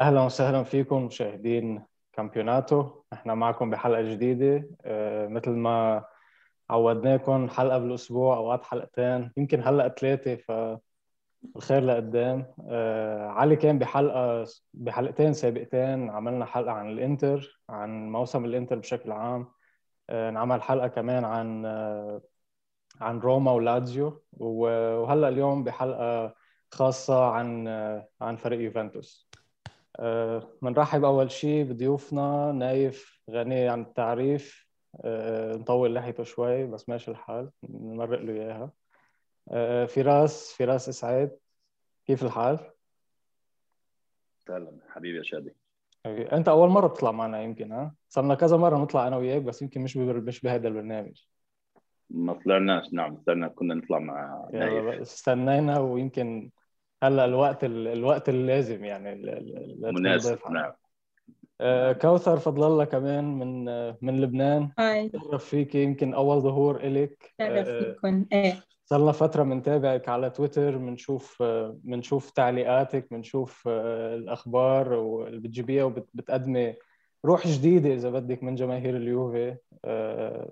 أهلا وسهلا فيكم مشاهدين كامبيوناتو. إحنا معكم بحلقة جديدة. آه مثل ما عودناكم حلقة بالأسبوع أوقات حلقتين يمكن هلأ ثلاثة فالخير لقدام. آه علي كان بحلقة بحلقتين سابقتين عملنا حلقة عن الإنتر عن موسم الإنتر بشكل عام. آه نعمل حلقة كمان عن عن روما ولازيو وهلأ اليوم بحلقة خاصة عن عن فريق يوفنتوس. بنرحب أول شيء بضيوفنا نايف غني عن التعريف. أه نطول لحيته شوي بس ماشي الحال نمرق له إياها. أه فراس فراس إسعاد كيف الحال؟ سهلا حبيبي يا شادي. أنت أول مرة بتطلع معنا يمكن ها؟ صرنا كذا مرة نطلع أنا وياك بس يمكن مش مش بهذا البرنامج. ما طلعناش نعم استنى كنا نطلع مع نايف. استنينا ويمكن هلا الوقت الوقت اللازم يعني مناسب نعم. آه كوثر فضل الله كمان من من لبنان. هاي. تعرف فيك يمكن أول ظهور الك تعرف فيكم. إيه. صار لنا فترة بنتابعك على تويتر بنشوف بنشوف تعليقاتك بنشوف الأخبار واللي بتجيبيها وبتقدمي روح جديدة إذا بدك من جماهير اليوفي.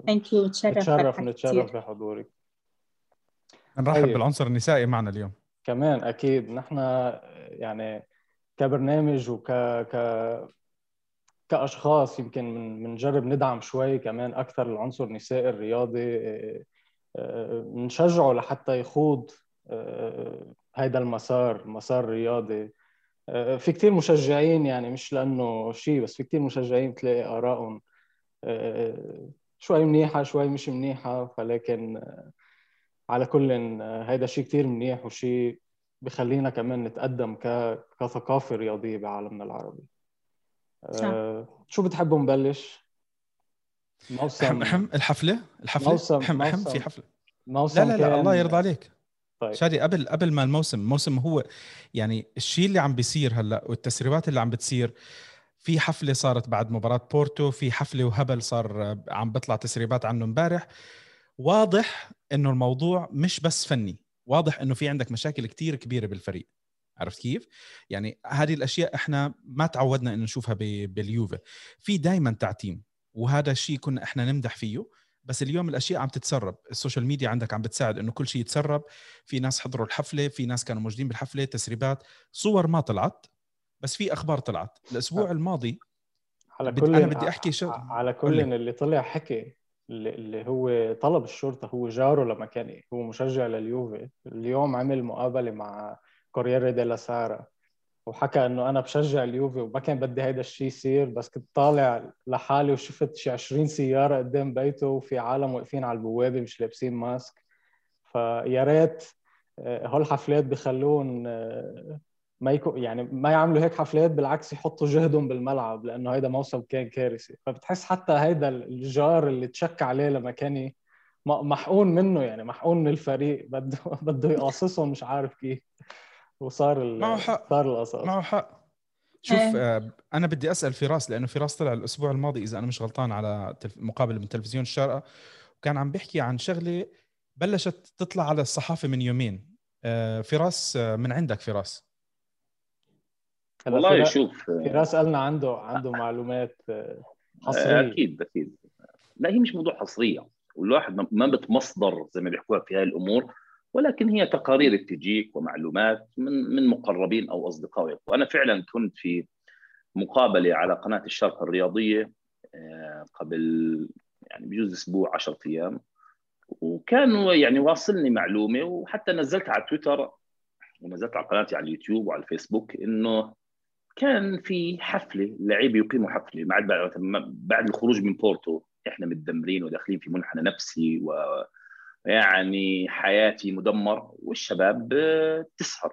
ثانك يو تشرف نتشرف نتشرف بحضورك. نرحب طيب. بالعنصر النسائي معنا اليوم. كمان أكيد نحن يعني كبرنامج وك ك كأشخاص يمكن بنجرب ندعم شوي كمان أكثر العنصر النسائي الرياضي بنشجعه لحتى يخوض هيدا المسار مسار رياضي. في كثير مشجعين يعني مش لأنه شيء بس في كثير مشجعين تلاقي آرائهم شوي منيحة شوي مش منيحة فلكن على كل هيدا شيء كثير منيح وشيء بخلينا كمان نتقدم ك... كثقافة رياضية بعالمنا العربي. أه... شو بتحبوا نبلش؟ موسم. أحم الحفلة؟ الحفلة؟ موسم أحم أحم موسم. في حفلة. موسم لا لا لا كان... الله يرضى عليك. طيب. شادي قبل قبل ما الموسم الموسم هو يعني الشيء اللي عم بيصير هلأ والتسريبات اللي عم بتصير في حفلة صارت بعد مباراة بورتو في حفلة وهبل صار عم بيطلع تسريبات عنه امبارح. واضح إنه الموضوع مش بس فني. واضح إنه في عندك مشاكل كتير كبيرة بالفريق. عرفت كيف؟ يعني هذه الأشياء إحنا ما تعودنا إنه نشوفها باليوفا. في دائما تعتيم وهذا الشيء كنا إحنا نمدح فيه. بس اليوم الأشياء عم تتسرب. ال social media عندك عم بتساعد إنه كل شيء يتسرب. في ناس حضروا الحفلة في ناس كانوا موجودين بالحفلة تسريبات. صور ما طلعت بس في أخبار طلعت. الأسبوع الماضي على كل أنا بدي أحكي شغ- على كل لي. اللي طلع حكي. اللي هو طلب الشرطة هو جاره لمكاني هو مشجع لليوفي. اليوم عمل مقابلة مع كوريير ديلا سارا وحكى إنه أنا بشجع اليوفي وما كان بدي هيدا الشيء يصير بس كنت طالع لحالي وشفت شي 20 سيارة قدام بيته وفي عالم واقفين على البوابة مش لابسين mask. فيا ريت آه، هول الحفلات بخلون آه، ما يكون يعني ما يعملوا هيك حفلات بالعكس يحطوا جهدهم بالملعب لأنه هيدا موسم كان كارثي. فبتحس حتى هيدا الجار اللي تشك عليه لما كان م- محقون منه يعني محقون من الفريق بده بده يقاصصهم مش عارف كيف. وصار ال- معه حق. صار القصص. معه حق. شوف إيه. آه، أنا بدي أسأل فراس لأنه فراس طلع الأسبوع الماضي إذا أنا مش غلطان على تلف- مقابله من تلفزيون الشارقة وكان عم بيحكي عن شغلة بلشت تطلع على الصحافة من يومين. آه، فراس آه، من عندك فراس؟ والله شوف فراس قالنا عنده عنده معلومات آه، حصرية. أكيد أكيد. لا هي مش موضوع حصرية. والواحد ما- بتمصدر زي ما بيحكوها في هاي الأمور ولكن هي تقارير بتجيك ومعلومات من من مقربين أو اصدقاء وأنا فعلا كنت في مقابلة على قناة الشرق الرياضية آه، قبل يعني بجوز أسبوع 10 أيام. وكانوا يعني واصلني معلومة وحتى نزلت على تويتر ونزلت على قناتي على اليوتيوب وعلى الفيسبوك إنه كان في حفلة لعيبه يقيموا حفلة بعد بعد الخروج من بورتو إحنا متدمرين وداخلين في منحنى نفسي ويعني حياتي مدمر والشباب آه، تسهر.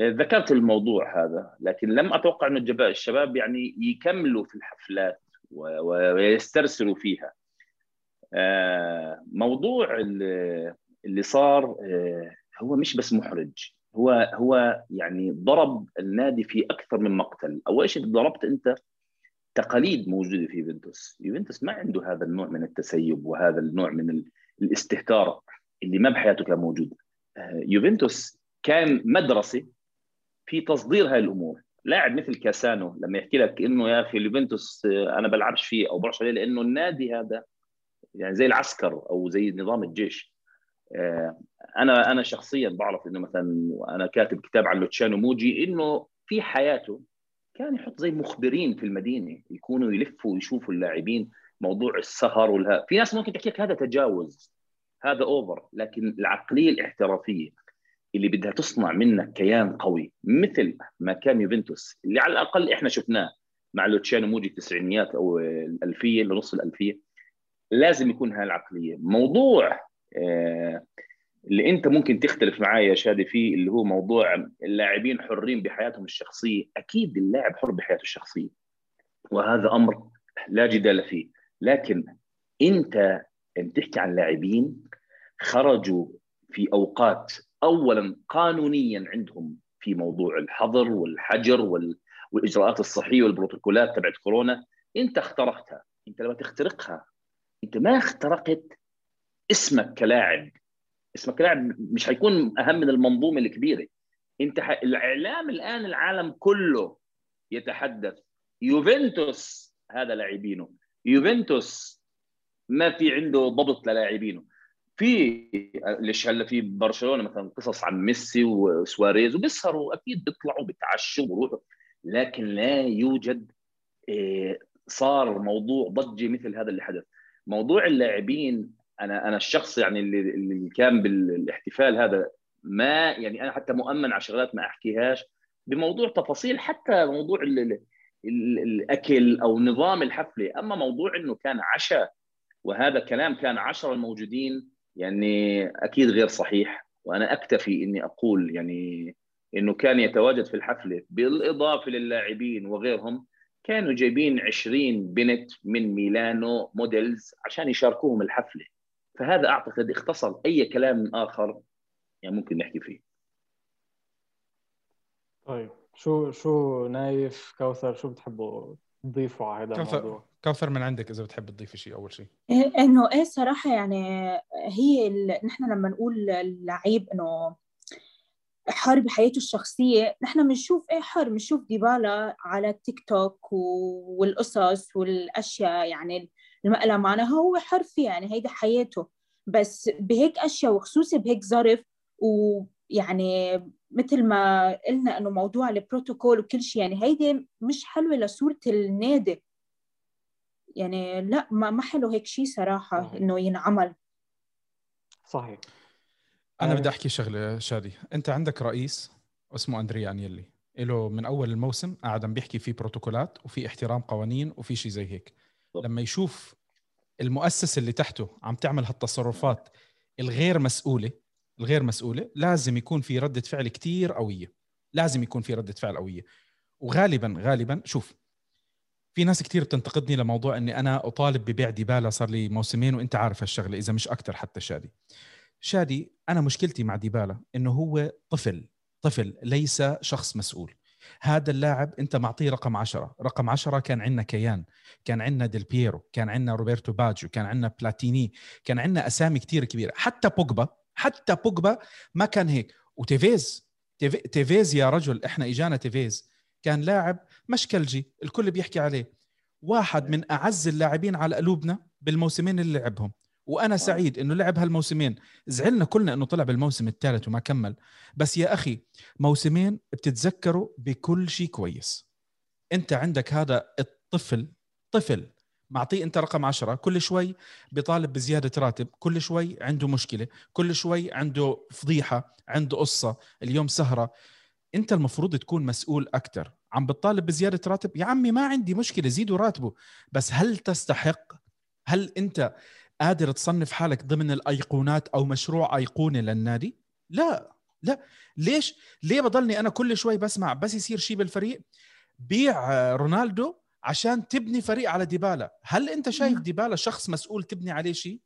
آه، ذكرت الموضوع هذا لكن لم أتوقع إنه الشباب يعني يكملوا في الحفلات و- ويسترسلوا فيها. آه، موضوع اللي صار هو مش بس محرج. هو هو يعني ضرب النادي في أكثر من مقتل. أول شيء ضربت أنت تقاليد موجودة في يوفنتوس. يوفنتوس ما عنده هذا النوع من التسيب وهذا النوع من ال- الاستهتار اللي ما بحياته كان موجود. آه، يوفنتوس كان مدرسة في تصدير هاي الأمور. لاعب مثل كاسانو لما يحكي لك إنه يا أخي اليوفنتوس آه، أنا بلعبش فيه أو برش عليه لأنه النادي هذا يعني زي العسكر أو زي نظام الجيش. أنا أنا شخصيا بعرف إنه مثلا أنا كاتب كتاب عن لوتشانو موجي إنه في حياته كان يحط زي مخبرين في المدينة يكونوا يلفوا ويشوفوا اللاعبين موضوع السهر والها في ناس ممكن تحكي لك هذا تجاوز هذا over لكن العقلية الاحترافية اللي بدها تصنع منك كيان قوي مثل ما كان يوفنتوس اللي على الأقل إحنا شفناه مع لوتشانو موجي التسعينيات أو الألفية لنص الألفية لازم يكون هاي العقلية. موضوع آه، اللي انت ممكن تختلف معي يا شادي فيه اللي هو موضوع اللاعبين حرين بحياتهم الشخصية. أكيد اللاعب حر بحياته الشخصية وهذا أمر لا جدال فيه. لكن انت بتحكي عن لاعبين خرجوا في أوقات اولا قانونيا عندهم في موضوع الحظر والحجر وال... والإجراءات الصحية والبروتوكولات تبعت كورونا انت اخترقتها. انت لما تخترقها انت ما اخترقت اسمك كلاعب. اسمك كلاعب مش هيكون أهم من المنظومة الكبيرة. انت ح... الإعلام الآن العالم كله يتحدث. يوفنتوس هذا لاعبينه. يوفنتوس ما في عنده ضبط للاعبينه. في ليش هلا في برشلونة مثلا قصص عن ميسي وسواريز وبيسهروا أكيد بيطلعوا بيتعشوا وبروحوا لكن لا يوجد إيه، صار موضوع ضجة مثل هذا اللي حدث. موضوع اللاعبين أنا أنا الشخص يعني اللي, اللي كان بالاحتفال هذا ما يعني أنا حتى مؤمن على شغلات ما أحكيهاش بموضوع تفاصيل حتى موضوع ال ال الأكل أو نظام الحفلة. أما موضوع إنه كان عشاء وهذا كلام كان عشرة الموجودين يعني أكيد غير صحيح. وأنا أكتفي إني أقول يعني إنه كان يتواجد في الحفلة بالإضافة للاعبين وغيرهم كانوا جايبين 20 بنت من ميلانو موديلز عشان يشاركوهم الحفلة. فهذا أعتقد اختصر أي كلام آخر يعني ممكن نحكي فيه. طيب شو شو نايف كوثر شو بتحبوا تضيفوا على هذا كوثر الموضوع؟ كوثر من عندك إذا بتحب تضيفي شيء أول شيء. إيه إنه إيه صراحة يعني هي ال... نحن لما نقول اللعيب إنه حر بحياته الشخصية نحن بنشوف إيه حر بنشوف ديبالا على التيك توك والقصص والأشياء يعني المقلة معنا هو حر فيها يعني هيدا حياته. بس بهيك أشياء وخصوصي بهيك ظرف ويعني مثل ما قلنا إنه موضوع البروتوكول وكل شيء يعني هيدي مش حلوة لصورة النادي. يعني لا ما ما حلو هيك شيء صراحة. إنه ينعمل. صحيح. أنا بدي أحكي شغلة شادي. أنت عندك رئيس اسمه اندريا انيلي له من أول الموسم قاعد عم بيحكي في بروتوكولات وفي احترام قوانين وفي شيء زي هيك. لما يشوف المؤسسة اللي تحته عم تعمل هالتصرفات الغير مسؤولة الغير مسؤولة لازم يكون في ردة فعل كتير قوية. لازم يكون في ردة فعل قوية. وغالبا غالبا شوف في ناس كتير بتنتقدني لموضوع إني أنا أطالب ببيع ديبالا صار لي موسمين وإنت عارف هالشغلة إذا مش أكثر حتى شادي. شادي أنا مشكلتي مع ديبالا إنه هو طفل طفل ليس شخص مسؤول. هذا اللاعب أنت معطيه رقم عشرة. رقم عشرة كان عندنا كيان كان عندنا ديل بييرو كان عندنا روبرتو باجيو كان عندنا بلاتيني كان عندنا أسامي كتير كبيرة. حتى بوجبا حتى بوجبا ما كان هيك. وتيفيز تيفيز يا رجل إحنا إجانا تيفيز. كان لاعب مشكلجي الكل بيحكي عليه. واحد من أعز اللاعبين على قلوبنا بالموسمين اللي لعبهم. وأنا سعيد إنه لعب هالموسمين. زعلنا كلنا إنه طلع بالموسم الثالث وما كمل. بس يا أخي موسمين بتتذكروا بكل شيء كويس. أنت عندك هذا الطفل طفل معطيه أنت رقم عشرة كل شوي بيطالب بزيادة راتب كل شوي عنده مشكلة كل شوي عنده فضيحة عنده قصة اليوم سهرة. أنت المفروض تكون مسؤول أكثر عم بتطالب بزيادة راتب؟ يا عمي ما عندي مشكلة زيدوا راتبه. بس هل تستحق؟ هل أنت قادر تصنف حالك ضمن الأيقونات أو مشروع أيقوني للنادي؟ لا لا. ليش؟ ليه بضلني أنا كل شوي بسمع بس يصير شيء بالفريق؟ بيع رونالدو عشان تبني فريق على ديبالا. هل أنت شايف ديبالا شخص مسؤول تبني عليه شيء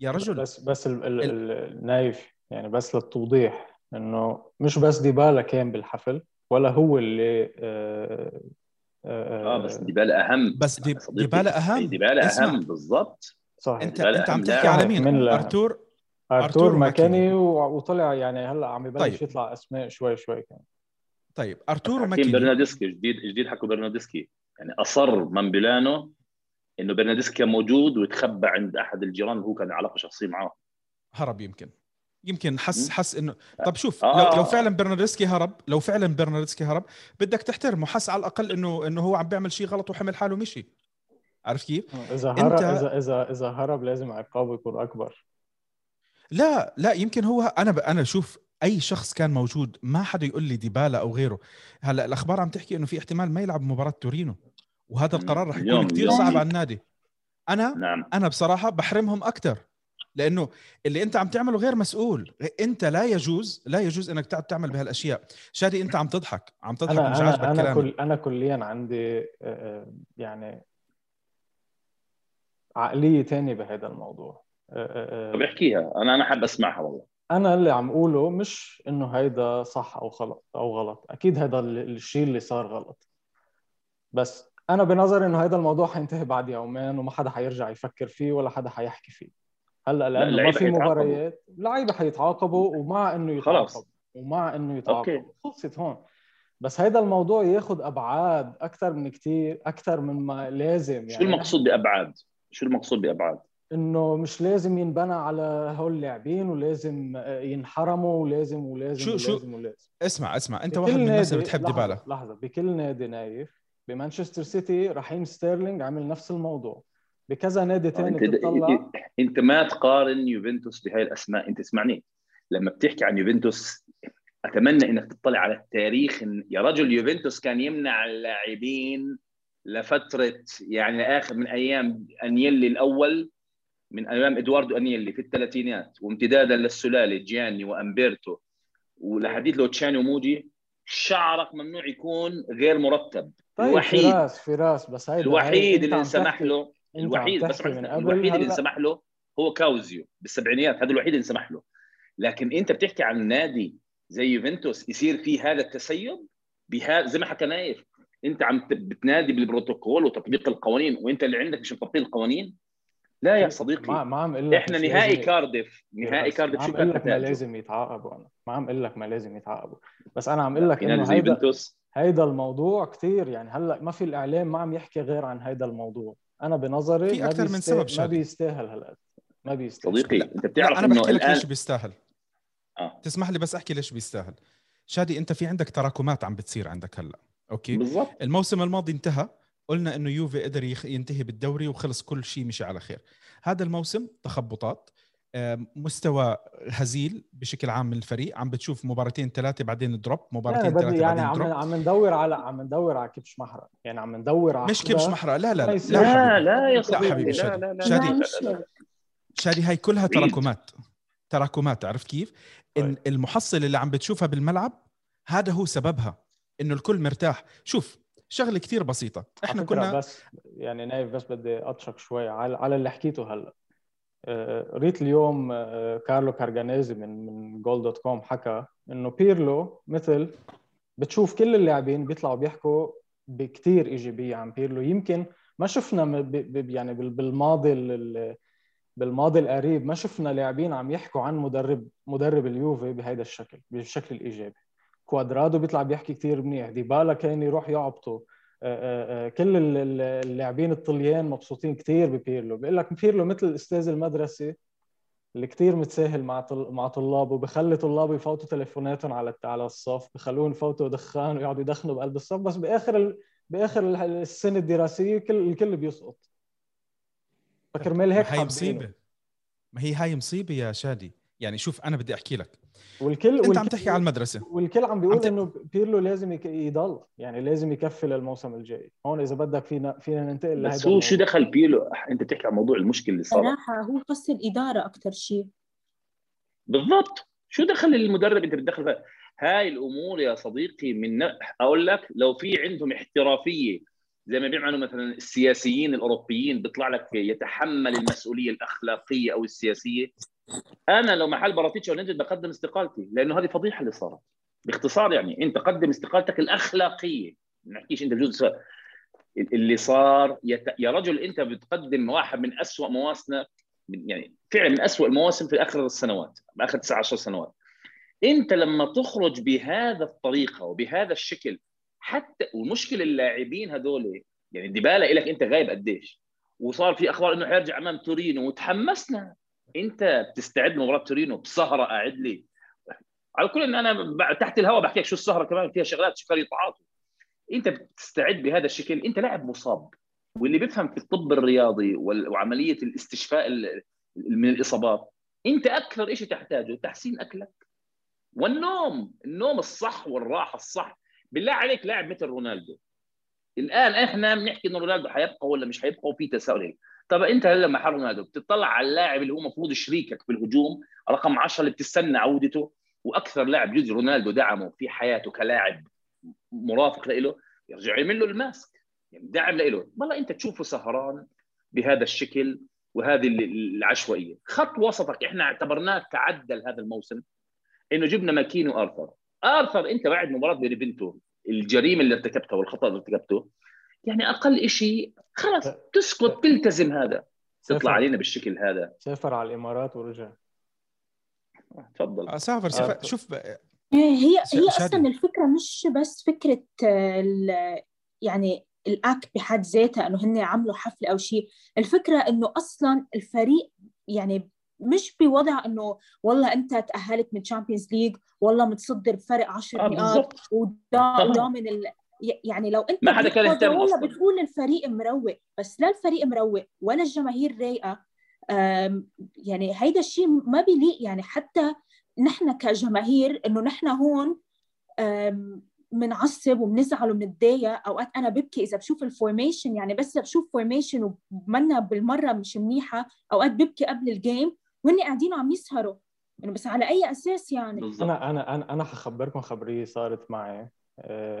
يا رجل. بس بس النايف يعني بس للتوضيح إنه مش بس ديبالا كان بالحفل ولا هو اللي آه, آه, آه بس ديبالا أهم. بس دي ديبالا أهم. ديبالا أهم بالضبط. صح. انت أنت عم تحكي على مين؟ من أرتور؟ أرتور مكيني وطلع يعني هلأ عم يبلش طيب. يطلع أسماء شوي شوي كمان. طيب ارتورو حكينا ماكيني. برناردسكي جديد جديد حكوا برناردسكي يعني أصر مامبيلانو إنه برناردسكي كان موجود وتخبى عند أحد الجيران هو كان علاقة شخصية معاه هرب يمكن. يمكن حس. حس انه طب شوف آه. لو, لو فعلا برناردسكي هرب لو فعلا برناردسكي هرب بدك تحترمه. حس على الأقل انه إنه هو عم بيعمل شيء غلط وحمل حاله ومشي. عارف كيف؟ إذا هرب أنت- اذا اذا إذا هرب لازم عقابه يكون أكبر. لا لا يمكن هو أنا ب... أنا شوف أي شخص كان موجود ما حدا يقول لي ديبالا أو غيره. هلأ الأخبار عم تحكي إنه في احتمال ما يلعب مباراة تورينو وهذا القرار رح يكون كثير صعب على النادي. أنا نعم. أنا بصراحة بحرمهم أكثر لأنه اللي أنت عم تعمله غير مسؤول. أنت لا يجوز لا يجوز إنك تقعد تعمل بهالأشياء. شادي أنت عم تضحك عم تضحك مش أنا عاجبك أنا أنا كلامي. كل أنا كليا عندي آه، آه، يعني عقلية تانية بهذا الموضوع آه، آه، طب احكيها أنا أنا حاب أسمعها والله أنا اللي عم أقوله مش إنه هيدا صح أو غلط أو غلط أكيد هيدا ال- الشيء اللي صار غلط بس أنا بنظري إنه هيدا الموضوع حينتهي بعد يومين وما حدا حيرجع يفكر فيه ولا حدا حيحكي فيه هلأ لأنه ما في. مباريات اللعيبة حيتعاقبوا ومع إنه خلاص. يتعاقبوا ومع إنه. يتعاقبوا خلصت هون بس هيدا الموضوع ياخذ أبعاد أكثر من كتير أكثر من ما لازم يعني شو المقصود بأبعاد؟ شو المقصود بأبعاد؟ إنه مش لازم ينبنى على هول اللاعبين ولازم آه، ينحرموا ولازم ولازم شو- شو- ولازم ولازم. اسمع اسمع انت واحد من الناس نادي- اللي بتحب لحظة- ديبالا. لحظة بكل نادي نايف بمانشستر سيتي رحيم ستيرلينج عمل نفس الموضوع. بكذا نادي تاني انت بتطلع. انت ما تقارن يوفنتوس بهاي الأسماء. انت اسمعني لما بتحكي عن يوفنتوس أتمنى إنك تطلع على التاريخ إن يا رجل يوفنتوس كان يمنع اللاعبين لفترة يعني لاخر من أيام أنيلي الأول من أيام إدواردو أنيلي في الثلاثينات وامتدادا للسلاله جياني وامبرتو ولحديث لوتشاني وموجي شعرك ممنوع يكون غير مرتب. طيب الوحيد فراس فراس بس هيدا هي- الوحيد اللي انسمح له الوحيد بس الوحيد اللي انسمح له هو كاوزيو بالسبعينيات هذا الوحيد اللي انسمح له. لكن انت بتحكي عن نادي زي يوفنتوس يصير فيه هذا التسيب؟ بهذا زي ما حكى نايف انت عم بتنادي بالبروتوكول وتطبيق القوانين وانت اللي عندك مش مطبقين القوانين؟ لا يا ما صديقي. ما عم أقول لك إحنا نهائي لازم- كارديف. نهائي كارديف. ما شو عم أقول كانت لك ما لازم يتعاقبوا. أنا ما عم أقول لك ما لازم يتعاقبوا. بس أنا عم أقول لك إنه هيدا هيدا الموضوع كتير يعني هلأ ما في الإعلام ما عم يحكي غير عن هيدا الموضوع. أنا بنظري في ما أكتر من سبب ما شادي. بيستاهل هالقد ما بيستاهل. صديقي أنت بتعرف أنا إنه بحكي لك ليش بيستاهل. آه. تسمح لي بس أحكي ليش بيستاهل. شادي أنت في عندك تراكمات عم بتصير عندك هلأ. okay بالضبط الموسم الماضي انتهى قلنا إنه يوفي قدر ينتهي بالدوري وخلص كل شيء مشي على خير هذا الموسم تخبطات آم، مستوى هزيل بشكل عام من الفريق عم بتشوف مباراتين ثلاثة بعدين drop مباراتين ثلاثة يعني بعدين عم drop عم ندور على عم ندور على كبش محرقة يعني عم ندور على مش كبش محرقة لا لا لا. لا, لا حبيبي. لا يا لا صديقي حبيبي لا شادي لا لا شادي لا، لا، لا، لا. شادي هاي كلها. تراكمات تراكمات عرفت كيف؟ طيب. المحصل اللي عم بتشوفها بالملعب هذا هو سببها إنه الكل مرتاح. شوف شغلة كثير بسيطة. إحنا كنا بس يعني نايف بس بدي اطشك شوي على على اللي حكيته هلأ. آه، قريت اليوم آه، كارلو كارجانيزي من من Goal dot com حكى إنه بيرلو مثلا بتشوف كل اللاعبين بيطلعوا بيحكوا بكتير إيجابية عن بيرلو. يمكن ما شفنا يعني بال- بالماضي ال- ال- بالماضي القريب ما شفنا لاعبين عم يحكوا عن مدرب مدرب اليوفي بهذا الشكل بالشكل الايجابي كوادرادو بيطلع بيحكي كتير منيح. ديبالا كان يروح يعبطه. آه، آه، آه، كل ال- ال- اللاعبين الطليان مبسوطين كتير ببيرلو. بيقول لك بيرلو مثل الأستاذ المدرسي اللي كتير متساهل مع طل... مع طلابه بخلي طلابه يفوتوا تليفوناتهم على على الصف بخلوهم يفوتوا دخان ويقعدوا يدخنوا بقلب الصف. بس بآخر ال... بآخر ال- السنة الدراسية كل الكل بيسقط. فكرمال هيك ما هي. مصيبة. ما هي هاي مصيبة يا شادي. يعني شوف أنا بدي أحكي لك. والكل أنت والكل... عم تحكي على المدرسة. والكل عم عم بيقول ت- إنه بيرلو لازم يك... يضل يعني لازم يكفي للموسم الجاي. هون إذا بدك فينا فينا ننتقل بس هو شو. دخل بيرلو أنت بتحكي عن موضوع المشكلة اللي صارت. صراحة هو قص الإدارة أكثر شيء. بالضبط. شو دخل المدرب؟ أنت بتدخل فيها هاي الأمور يا صديقي من أقول لك لو في عندهم احترافية زي ما بيعملوا مثلا السياسيين الأوروبيين بيطلع لك يتحمل المسؤولية الأخلاقية أو السياسية. أنا لو محل براتيتش يونايتد بقدم استقالتي لأنه هذه فضيحة اللي صارت. باختصار يعني أنت قدم استقالتك الأخلاقية. ما نحكيش أنت بجوز اللي صار يت... يا رجل أنت بتقدم واحد من أسوأ مواسمك يعني فعلا من أسوأ المواسم في آخر السنوات آخر 19 سنوات. أنت لما تخرج بهذا الطريقة وبهذا الشكل حتى ومشكلة اللاعبين هذول يعني ديبالا لك أنت غايب قديش. وصار في أخبار إنه حيرجع أمام تورينو وتحمسنا. انت بتستعد لمباراه تورينو بسهرة قاعد لي. على كل إن أنا تحت الهواء بحكي لك شو السهرة كمان؟ فيها شغلات شكل يتعاطوا انت بتستعد بهذا الشكل. انت لاعب مصاب واللي بيفهم في الطب الرياضي وعملية الاستشفاء من الإصابات انت أكثر شيء تحتاجه تحسين أكلك. والنوم النوم الصح والراحة الصح. بالله عليك لاعب مثل رونالدو. الآن إحنا بنحكي انه رونالدو حيبقى ولا مش حيبقى وفي تساؤل. طب انت هلا محل رونالدو بتطلع على اللاعب اللي هو المفروض شريكك بالهجوم رقم 10 اللي بتستنى عودته وأكثر لاعب جزء رونالدو دعمه في حياته كلاعب مرافق له يرجع يعمل له الماسك. يعني دعم له والله انت تشوفه سهران بهذا الشكل وهذه العشوائية. خط وسطك إحنا اعتبرناه تعدل هذا الموسم إنه جبنا ماكين وأرثر. أرثر انت بعد مباراة بيريفنتو الجريمة اللي ارتكبتها والخطأ اللي ارتكبته يعني أقل شيء خلاص تسكت تلتزم هذا. تطلع علينا بالشكل هذا. سافر على الإمارات ورجع. تفضل. آه، سافر سافر. آه. شوف إيه، هي هي أصلا الفكرة مش بس فكرة يعني ال act بحد ذاتها إنه هن عملوا حفلة أو شيء الفكرة إنه أصلا الفريق يعني مش بوضع إنه والله أنت تأهلت من Champions League والله متصدر بفرق 10 آه نقاط وضامن ال... يعني لو انت ما حدا كان يهتم والله بتقول الفريق مروق بس لا الفريق مروق ولا الجماهير رايقة يعني هيدا الشيء ما بيليق يعني حتى نحن كجماهير إنه نحن هون بنعصب وبنزعل وبنتضايق أوقات أنا ببكي إذا بشوف ال formation يعني بس بشوف formation ومنا بالمرة مش منيحة أوقات ببكي قبل ال game وهن قاعدين عم يسهروا. يعني بس على أي أساس يعني؟ بالزبط. أنا أنا أنا أنا حخبركم خبرية صارت معي.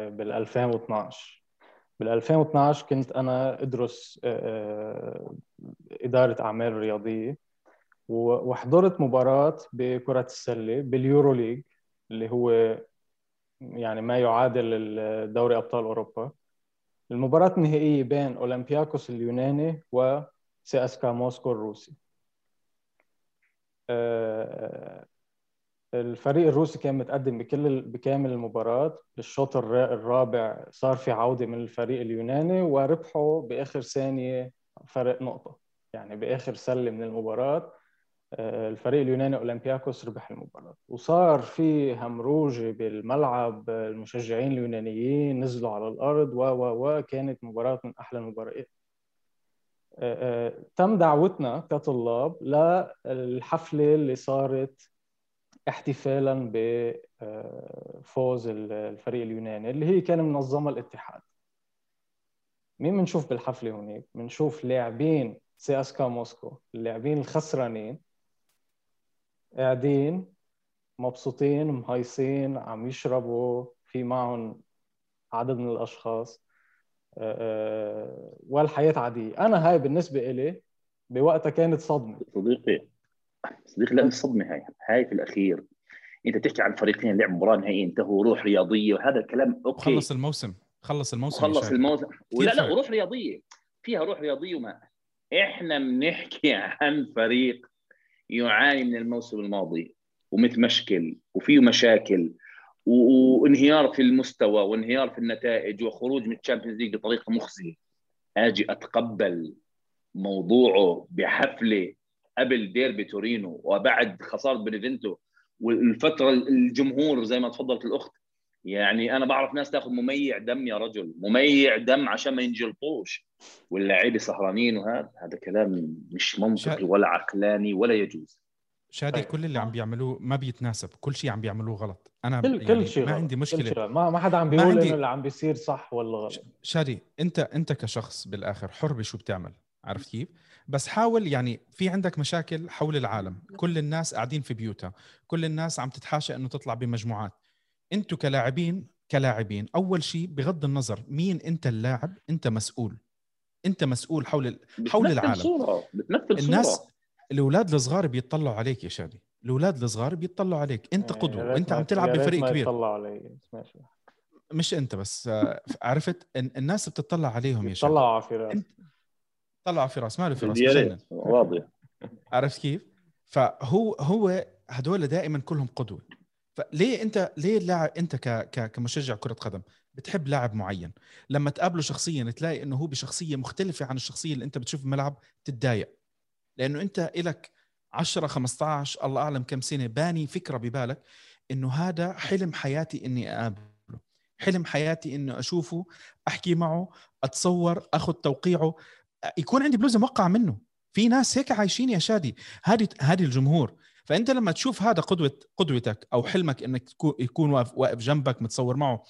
بال 2012 بال 2012 كنت أنا أدرس آه، إدارة أعمال رياضية وحضرت مباراة بكرة السلة بال EuroLeague اللي هو يعني ما يعادل دوري أبطال أوروبا. المباراة النهائية بين أولمبياكوس اليوناني وسيسكا موسكو الروسي. آه، الفريق الروسي كان متقدم بكل بكامل المباراة. بالشوط الرابع صار في عودة من الفريق اليوناني وربحوا بآخر ثانية فرق نقطة يعني بآخر سلة من المباراة. آه، الفريق اليوناني أولمبياكوس ربح المباراة. وصار في همروجة بالملعب المشجعين اليونانيين نزلوا على الأرض و و و كانت مباراة من أحلى المباريات. آه، آه، تم دعوتنا كطلاب للحفلة اللي صارت احتفالا بفوز الفريق اليوناني اللي هي كان منظمة الاتحاد. مين بنشوف بالحفلة هناك؟ بنشوف لاعبين سيسكا موسكو اللاعبين الخسرانين قاعدين مبسوطين مهيصين عم يشربوا في معهم عدد من الأشخاص. آه، آه، والحياة عادية. أنا هاي بالنسبة إلي بوقتها كانت صدمة. صديقي صديقي لا مش صدمه هاي هاي في الأخير. أنت تحكي عن فريقين لعبوا مباراة نهائية انتهوا روح رياضية وهذا الكلام okay. خلص الموسم. خلص الموسم خلص الموسم. ولا لا وروح رياضية. فيها روح رياضية وما. إحنا بنحكي عن فريق يعاني من الموسم الماضي ومتمشكل وفيه مشاكل وانهيار في المستوى وانهيار في النتائج وخروج من ال Champions League بطريقة مخزية. أجي أتقبل موضوعه بحفلة قبل ديربي تورينو وبعد خسارة بنيفنتو والفترة الجمهور زي ما تفضلت الأخت. يعني أنا بعرف ناس تاخذ مميع دم يا رجل مميع دم عشان ما ينجلطوش. واللاعبين سهرانين وهذا هذا كلام مش منطقي ولا عقلاني ولا يجوز. شادي طيب. كل اللي عم بيعملوه ما بيتناسب كل شيء عم بيعملوه غلط. أنا كل, يعني كل شيء ما عندي مشكلة. ما ما حدا عم بيقول عندي... إنه اللي عم بيصير صح ولا غلط. شادي انت أنت كشخص بالآخر حر بشو بتعمل؟ عرفت كيف؟ بس حاول يعني في عندك مشاكل حول العالم. كل الناس قاعدين في بيوتها. كل الناس عم تتحاشى إنه تطلع بمجموعات. أنتم كلاعبين كلاعبين أول شيء بغض النظر مين أنت اللاعب أنت مسؤول. أنت مسؤول حول حول العالم. صورة. بتمثل الناس صورة. الأولاد الصغار بيطلعوا عليك يا شادي. الأولاد الصغار بيطلعوا عليك. أنت قدوة. وانت عم تلعب بفريق كبير. يطلعوا علي. مش أنت بس. آه، عرفت؟ الناس بتطلع عليهم يا شادي. طلعوا على فراس طلعوا فراس ماله فراس واضح. عرفت كيف؟ فهو هو هدول دائما كلهم قدوة. فليه أنت ليه اللاعب أنت ك... ك... كمشجع كرة قدم بتحب لاعب معين؟ لما تقابله شخصيا تلاقي إنه هو بشخصية مختلفة عن الشخصية اللي أنت بتشوف الملعب تتضايق. لأنه أنت إلك 10 15 الله أعلم كم سنة باني فكرة ببالك إنه هذا حلم حياتي إني أقابله. حلم حياتي إنه أشوفه أحكي معه أتصور أخذ توقيعه. يكون عندي بلوزة موقعة منه. في ناس هيك عايشين يا شادي. هذه هذه الجمهور. فأنت لما تشوف هذا قدوه قدوتك أو حلمك إنك يكون واقف واقف جنبك متصور معه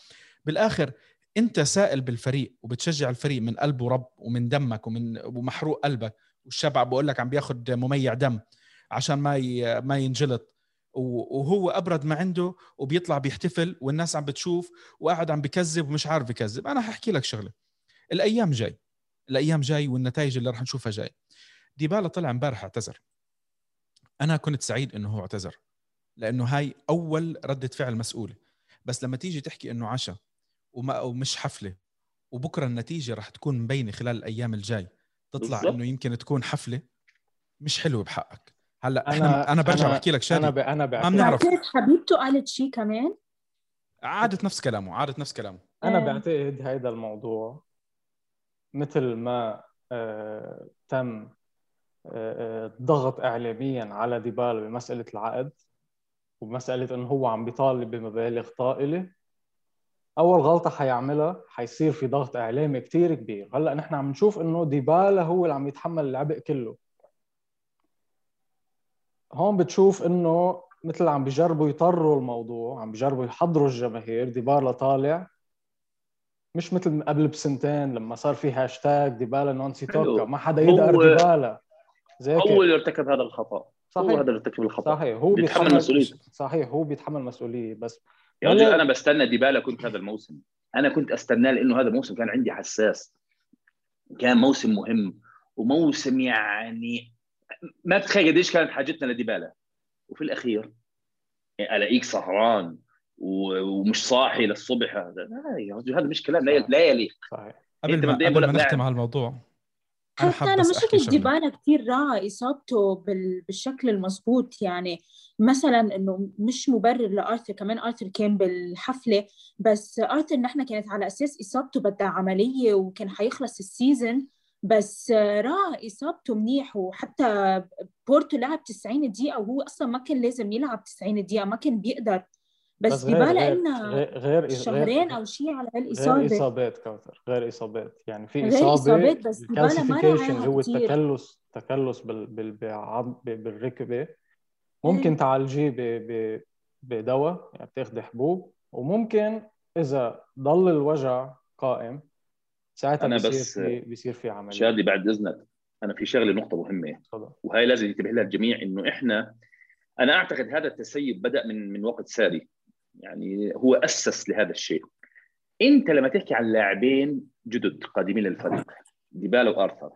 بالآخر أنت سائل بالفريق وبتشجع الفريق من قلب ورب ومن دمك ومن ومحروق قلبك. والشبع بقول لك عم بياخذ مميع دم عشان ما ما ينجلط. وهو أبرد ما عنده وبيطلع بيحتفل والناس عم بتشوف وقاعد عم بكذب ومش عارف يكذب. أنا حأحكي لك شغلة. الأيام جاي. الأيام جاي والنتائج اللي راح نشوفها جاي. ديبالا طلع امبارح اعتذر. أنا كنت سعيد إنه هو اعتذر لأنه هاي أول ردة فعل مسؤولة. بس لما تيجي تحكي إنه عشاء وما ومش حفلة وبكرة النتيجة راح تكون مبينة خلال الأيام الجاي تطلع. إنه يمكن تكون حفلة مش حلوة بحقك. هلا إحنا أنا أنا برجع بحكي لك شادي. أنا ب... أنا ما بنعرف. حبيبته قالت شيء كمان؟ عادت نفس كلامه عادت نفس كلامه. أنا بعتقد هيدا الموضوع مثل ما آه تم آه ضغط اعلاميا على ديبالا بمسألة العقد وبمساله إنه هو عم بيطالب بمبالغ طائلة أول غلطة حيعملها حيصير في ضغط إعلامي كتير كبير. هلأ نحن عم نشوف إنه ديبالا هو اللي عم يتحمل العبء كله. هون بتشوف إنه مثلا عم بيجربوا يطروا الموضوع عم بيجربوا يحضروا الجماهير ديبالا طالع مش مثل قبل بسنتين لما صار في هاشتاج ديبالا non si tocca ما حدا يدقر ديبالا. زي هو اللي ارتكب هذا الخطأ. صحيح. هو هذا اللي ارتكب الخطأ. صحيح. هو بيتحمل مسؤولية. صحيح هو بيتحمل مسؤولية. بس يا رجل أنا بستنى ديبالا كنت هذا الموسم. أنا كنت أستناه لأنه هذا الموسم كان عندي حساس. كان موسم مهم. وموسم يعني ما بتخيل قديش كانت حاجتنا لديبالا. وفي الأخير الاقيك سهران. ومش صاحي للصبح. هذا لا يا رجل هذا مش كلام لا يليق. صحيح. قبل ما, قبل ما نختم على الموضوع حتى أنا ما شفت ديبالا كثير راعي اصابته بالشكل المضبوط يعني مثلا إنه مش مبرر لأرثر كمان أرثر كان بالحفلة. بس أرثر نحن كانت على أساس إصابته بدها عملية وكان حيخلص السيزون بس راى إصابته منيح وحتى بورتو لعب 90 دقيقة وهو أصلا ما كان لازم يلعب 90 دقيقة ما كان بيقدر. بس, بس ديبالا لنا غير شهرين أو شيء على هالاصابه غير إصابات كوثر غير إصابات. يعني في إصابة غير إصابات بس ديبالا ما اللي هو التكلس تكلس بال بال بالركبة. ممكن إيه. تعالجيه بدواء يعني بتاخذي حبوب. وممكن إذا ضل الوجع قائم ساعتها أنا بيصير بس في بيصير في عملية. شادي بعد إذنك أنا في شغلة نقطة مهمة. طبعا. وهي لازم ينتبه لها الجميع إنه إحنا أنا أعتقد هذا التسيب بدأ من من وقت ساري يعني هو أسس لهذا الشيء. أنت لما تحكي عن لاعبين جدد قادمين للفريق ديبالا وآرثر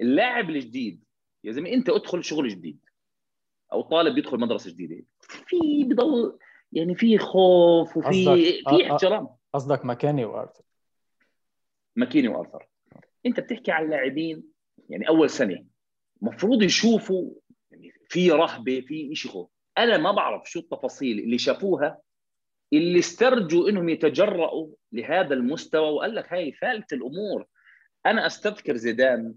اللاعب الجديد يا زلمة أنت أدخل شغل جديد أو طالب يدخل مدرسة جديدة في بضل يعني في خوف وفي في احترام. قصدك مكاني وآرثر. ماكيني وآرثر. أنت بتحكي عن لاعبين يعني أول سنة المفروض يشوفوا يعني في رهبة في شيء خوف. أنا ما بعرف شو التفاصيل اللي شافوها اللي استرجوا إنهم يتجرأوا لهذا المستوى وقال لك هاي ثالث الأمور. أنا أستذكر زيدان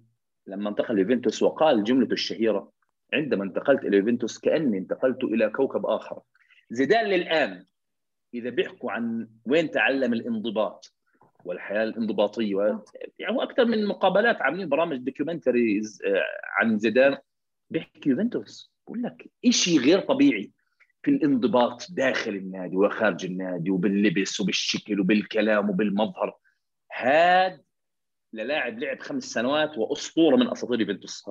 لما انتقل ليوفنتوس وقال جملته الشهيرة عندما انتقلت إلى يوفنتوس كأني انتقلت إلى كوكب آخر. زيدان للآن إذا بيحكوا عن وين تعلم الانضباط والحياة الانضباطية و... يعني هو أكثر من مقابلات عاملين برامج دوكيومنتريز آه، عن زيدان. بيحكي يوفنتوس بقول لك شيء غير طبيعي. في الانضباط داخل النادي وخارج النادي وباللبس وبالشكل وبالكلام وبالمظهر. هاد للاعب لعب خمس سنوات وأسطورة من أساطير يوفنتوس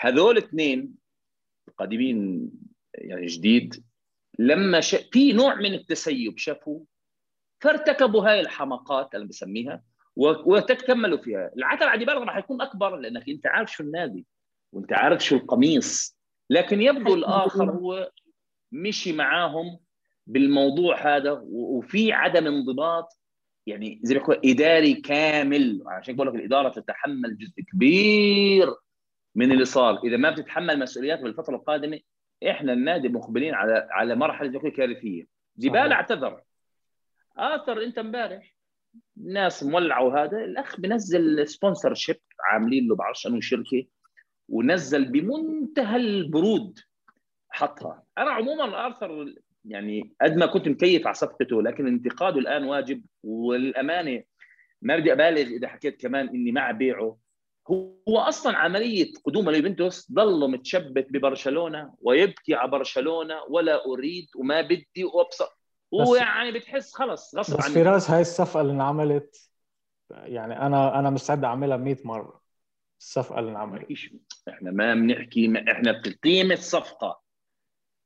هذول اثنين قادمين يعني جديد. لما ش... في نوع من التسيب شافوا فارتكبوا هاي الحماقات اللي بسميها وتكملوا فيها. العتب على ديبالا راح يكون أكبر لأنك أنت عارف شو النادي وأنت عارف شو القميص. لكن يبدو الآخر هو مشي معاهم بالموضوع هذا وفي عدم انضباط يعني زي ما إداري كامل. عشان بقول لك الإدارة تتحمل جزء كبير من اللي صار. إذا ما بتتحمل مسؤوليات بالفترة القادمة إحنا النادي مقبلين على على مرحلة كارثية. ديبالا اعتذر آرثر أنت امبارح ناس مولعه وهذا الأخ بنزل sponsorship عاملين له بعرفش أنه شركة ونزل بمنتهى البرود. حطها. أنا عموما آرثر يعني قد ما كنت مكيف على صفقته لكن انتقاده الآن واجب والأمانة ما بدي أبالغ إذا حكيت كمان إني مع بيعه. هو أصلا عملية قدومه ليوفنتوس ضل متشبت ببرشلونة ويبكي على برشلونة ولا أريد وما بدي وأبصر. ويعني بتحس خلص غصب بس فراس هاي الصفقة اللي انعملت يعني أنا أنا مستعد أعملها 100 مرة. الصفقة اللي انعملت. إحنا ما بنحكي إحنا بقيمه صفقه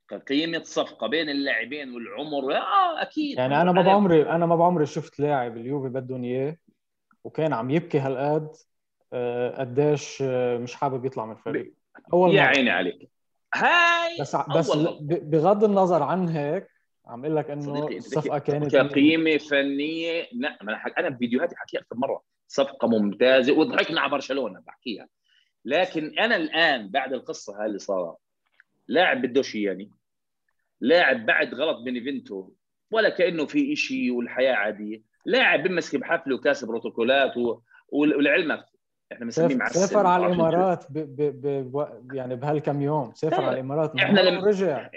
كقيمه صفقه بين اللاعبين والعمر آه أكيد. يعني أنا ما بعمري أنا ما بعمري شفت لاعب اليوفي بدهم إياه وكان عم يبكي هالقد آه، قديش آه، مش حابب يطلع من الفريق. أول يا عيني عليك. هاي بس بس بغض النظر عن هيك عم أقول لك إنه الصفقة كانت كقيمه فنية. لا أنا. أنا بفيديوهاتي حكيها أكثر مرة. صفقة ممتازة وضحكنا على برشلونة بحكيها. لكن أنا الآن بعد القصة هاي اللي صارت لاعب بدوش يعني لاعب بعد غلط بنيفنتو ولا كأنه في شيء والحياة عادية. لاعب بمسك بحفله وكاس بروتوكولات و... ولعلمك إحنا بنسميه معسل. سافر على الإمارات ب... ب... ب... يعني بهالكم يوم. سافر على الإمارات. إحنا لما رجع.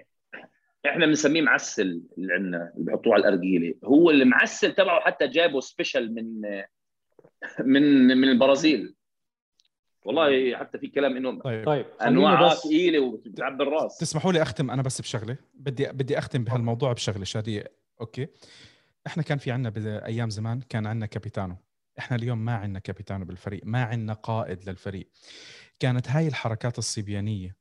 إحنا بنسميه معسل اللي عندنا اللي بحطوه على الأرجيلة. هو المعسل تبعه حتى جابه special من من من البرازيل. والله حتى في كلام إنه طيب, طيب. أنواع ثقيله وبتعب الراس تسمحوا لي أختم أنا بس بشغلة. بدي بدي أختم بهالموضوع بشغلة شادي okay. إحنا كان في عندنا بايام زمان كان عندنا capitano. إحنا اليوم ما عندنا capitano بالفريق ما عندنا قائد للفريق. كانت هاي الحركات الصبيانية.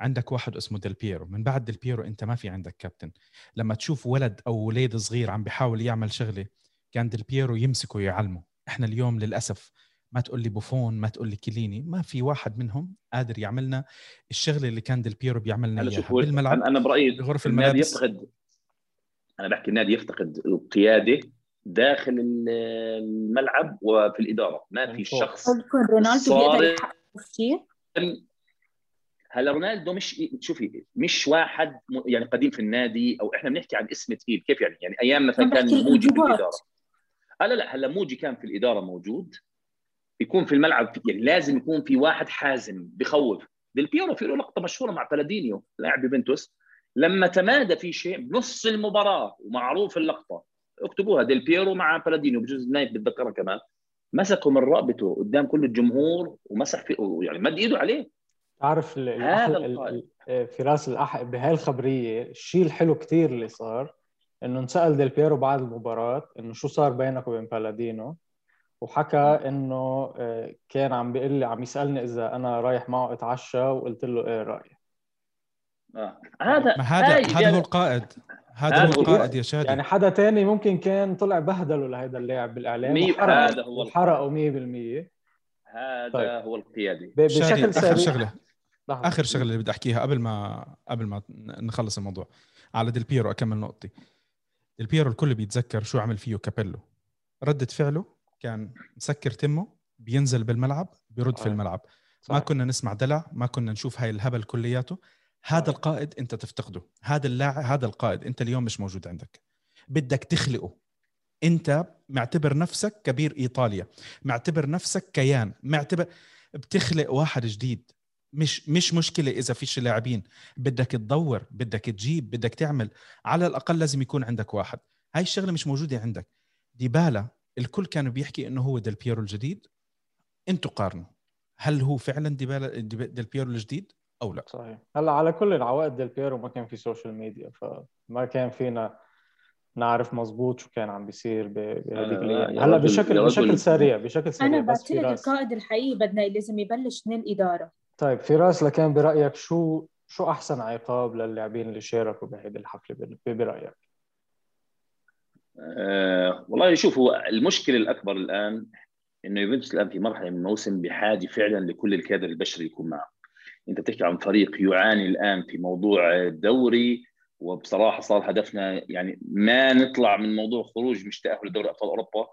عندك واحد اسمه ديل بيرو. من بعد ديل بيرو أنت ما في عندك كابتن. لما تشوف ولد أو وليد صغير عم بيحاول يعمل شغلة كان ديل بيرو يمسكه يعلمه. إحنا اليوم للأسف ما تقول لي بوفون ما تقول لي كيليني ما في واحد منهم قادر يعملنا الشغلة اللي كان ديل بيرو بيعملنا إياها. بالملعب أنا برأيي غرف النادي يفتقد أنا بحكي النادي يفتقد القيادة داخل الملعب وفي الإدارة. ما في شخص رونالدو بيقدر يحقق هلا رونالدو مش شوفي مش واحد يعني قديم في النادي أو إحنا بنحكي عن اسم ثقيل كيف يعني؟ يعني أيام مثلا كان موجي في الإدارة. آه لا لا هلا موجي كان في الإدارة موجود. يكون في الملعب يعني لازم يكون في واحد حازم بخوف. ديل بيرو في له لقطة مشهورة مع بلادينيو لاعب يوفنتوس. لما تمادى في شيء بنص المباراة ومعروف اللقطة اكتبوها. ديل بيرو مع بلادينيو بجوز نايف بتذكرها كمان. مسكه من رقبته قدام كل الجمهور ومسح في يعني مد إيده عليه. تعرف هذا في راس الأح... بهاي الخبرية الشيء الحلو كثير اللي صار إنه انسأل ديل بيرو بعد المباراة إنه شو صار بينك وبين بلادينو وحكى إنه آه، كان عم بيقول لي عم يسألني إذا أنا رايح معه أتعشى وقلت له إيه رايي آه. هذا هذا هذا هو القائد. هذا هو القائد يا شادي. يعني حدا تاني ممكن كان طلع بهدله لهذا اللاعب بالإعلام هذا هو وحرقه 100% هذا طيب. هو القيادي. بشكل سريع آخر شغلة. آخر شغلة اللي بدي أحكيها قبل ما قبل ما نخلص الموضوع. على ديل بيرو أكمل نقطتي. ديل بيرو الكل بيتذكر شو عمل فيه كابيلو. ردة فعله كان مسكر تمه بينزل بالملعب بيرد في الملعب. صحيح. ما كنا نسمع دلع ما كنا نشوف هاي الهبل كلياته. هذا القائد انت تفتقده. هذا اللاعب هذا القائد. انت اليوم مش موجود عندك. بدك تخلقه. انت معتبر نفسك كبير إيطاليا. معتبر نفسك كيان. معتبر بتخلق واحد جديد. مش مش مشكلة إذا فيش لاعبين. بدك تدور بدك تجيب بدك تعمل. على الأقل لازم يكون عندك واحد. هاي الشغلة مش موجودة عندك. ديبالا الكل كانوا بيحكي إنه هو ديل بيرو الجديد. أنتوا قارنوا هل هو فعلا ديبالا ديل بيرو الجديد أو لا؟ صحيح. هلأ على كل العوائد ديل بيرو ما كان في social media فما كان فينا نعرف مزبوط شو كان عم بيصير بهذيك الأيام. هلأ بشكل بشكل سريع بشكل سريع أنا بعتقد القائد الحقيقي بدنا لازم يبلش من الإدارة. طيب فراس لكان برأيك شو شو أحسن عقاب للاعبين اللي شاركوا بهذه الحفلة؟ برأيك؟ أه والله شوف هو المشكلة الأكبر الآن إنه يوفنتوس الآن في مرحلة من الموسم بحاجة فعلا لكل الكادر البشري يكون معه. أنت بتحكي عن فريق يعاني الآن في موضوع الدوري وبصراحة صار هدفنا يعني ما نطلع من موضوع خروج مش تاهل لدوري أبطال أوروبا.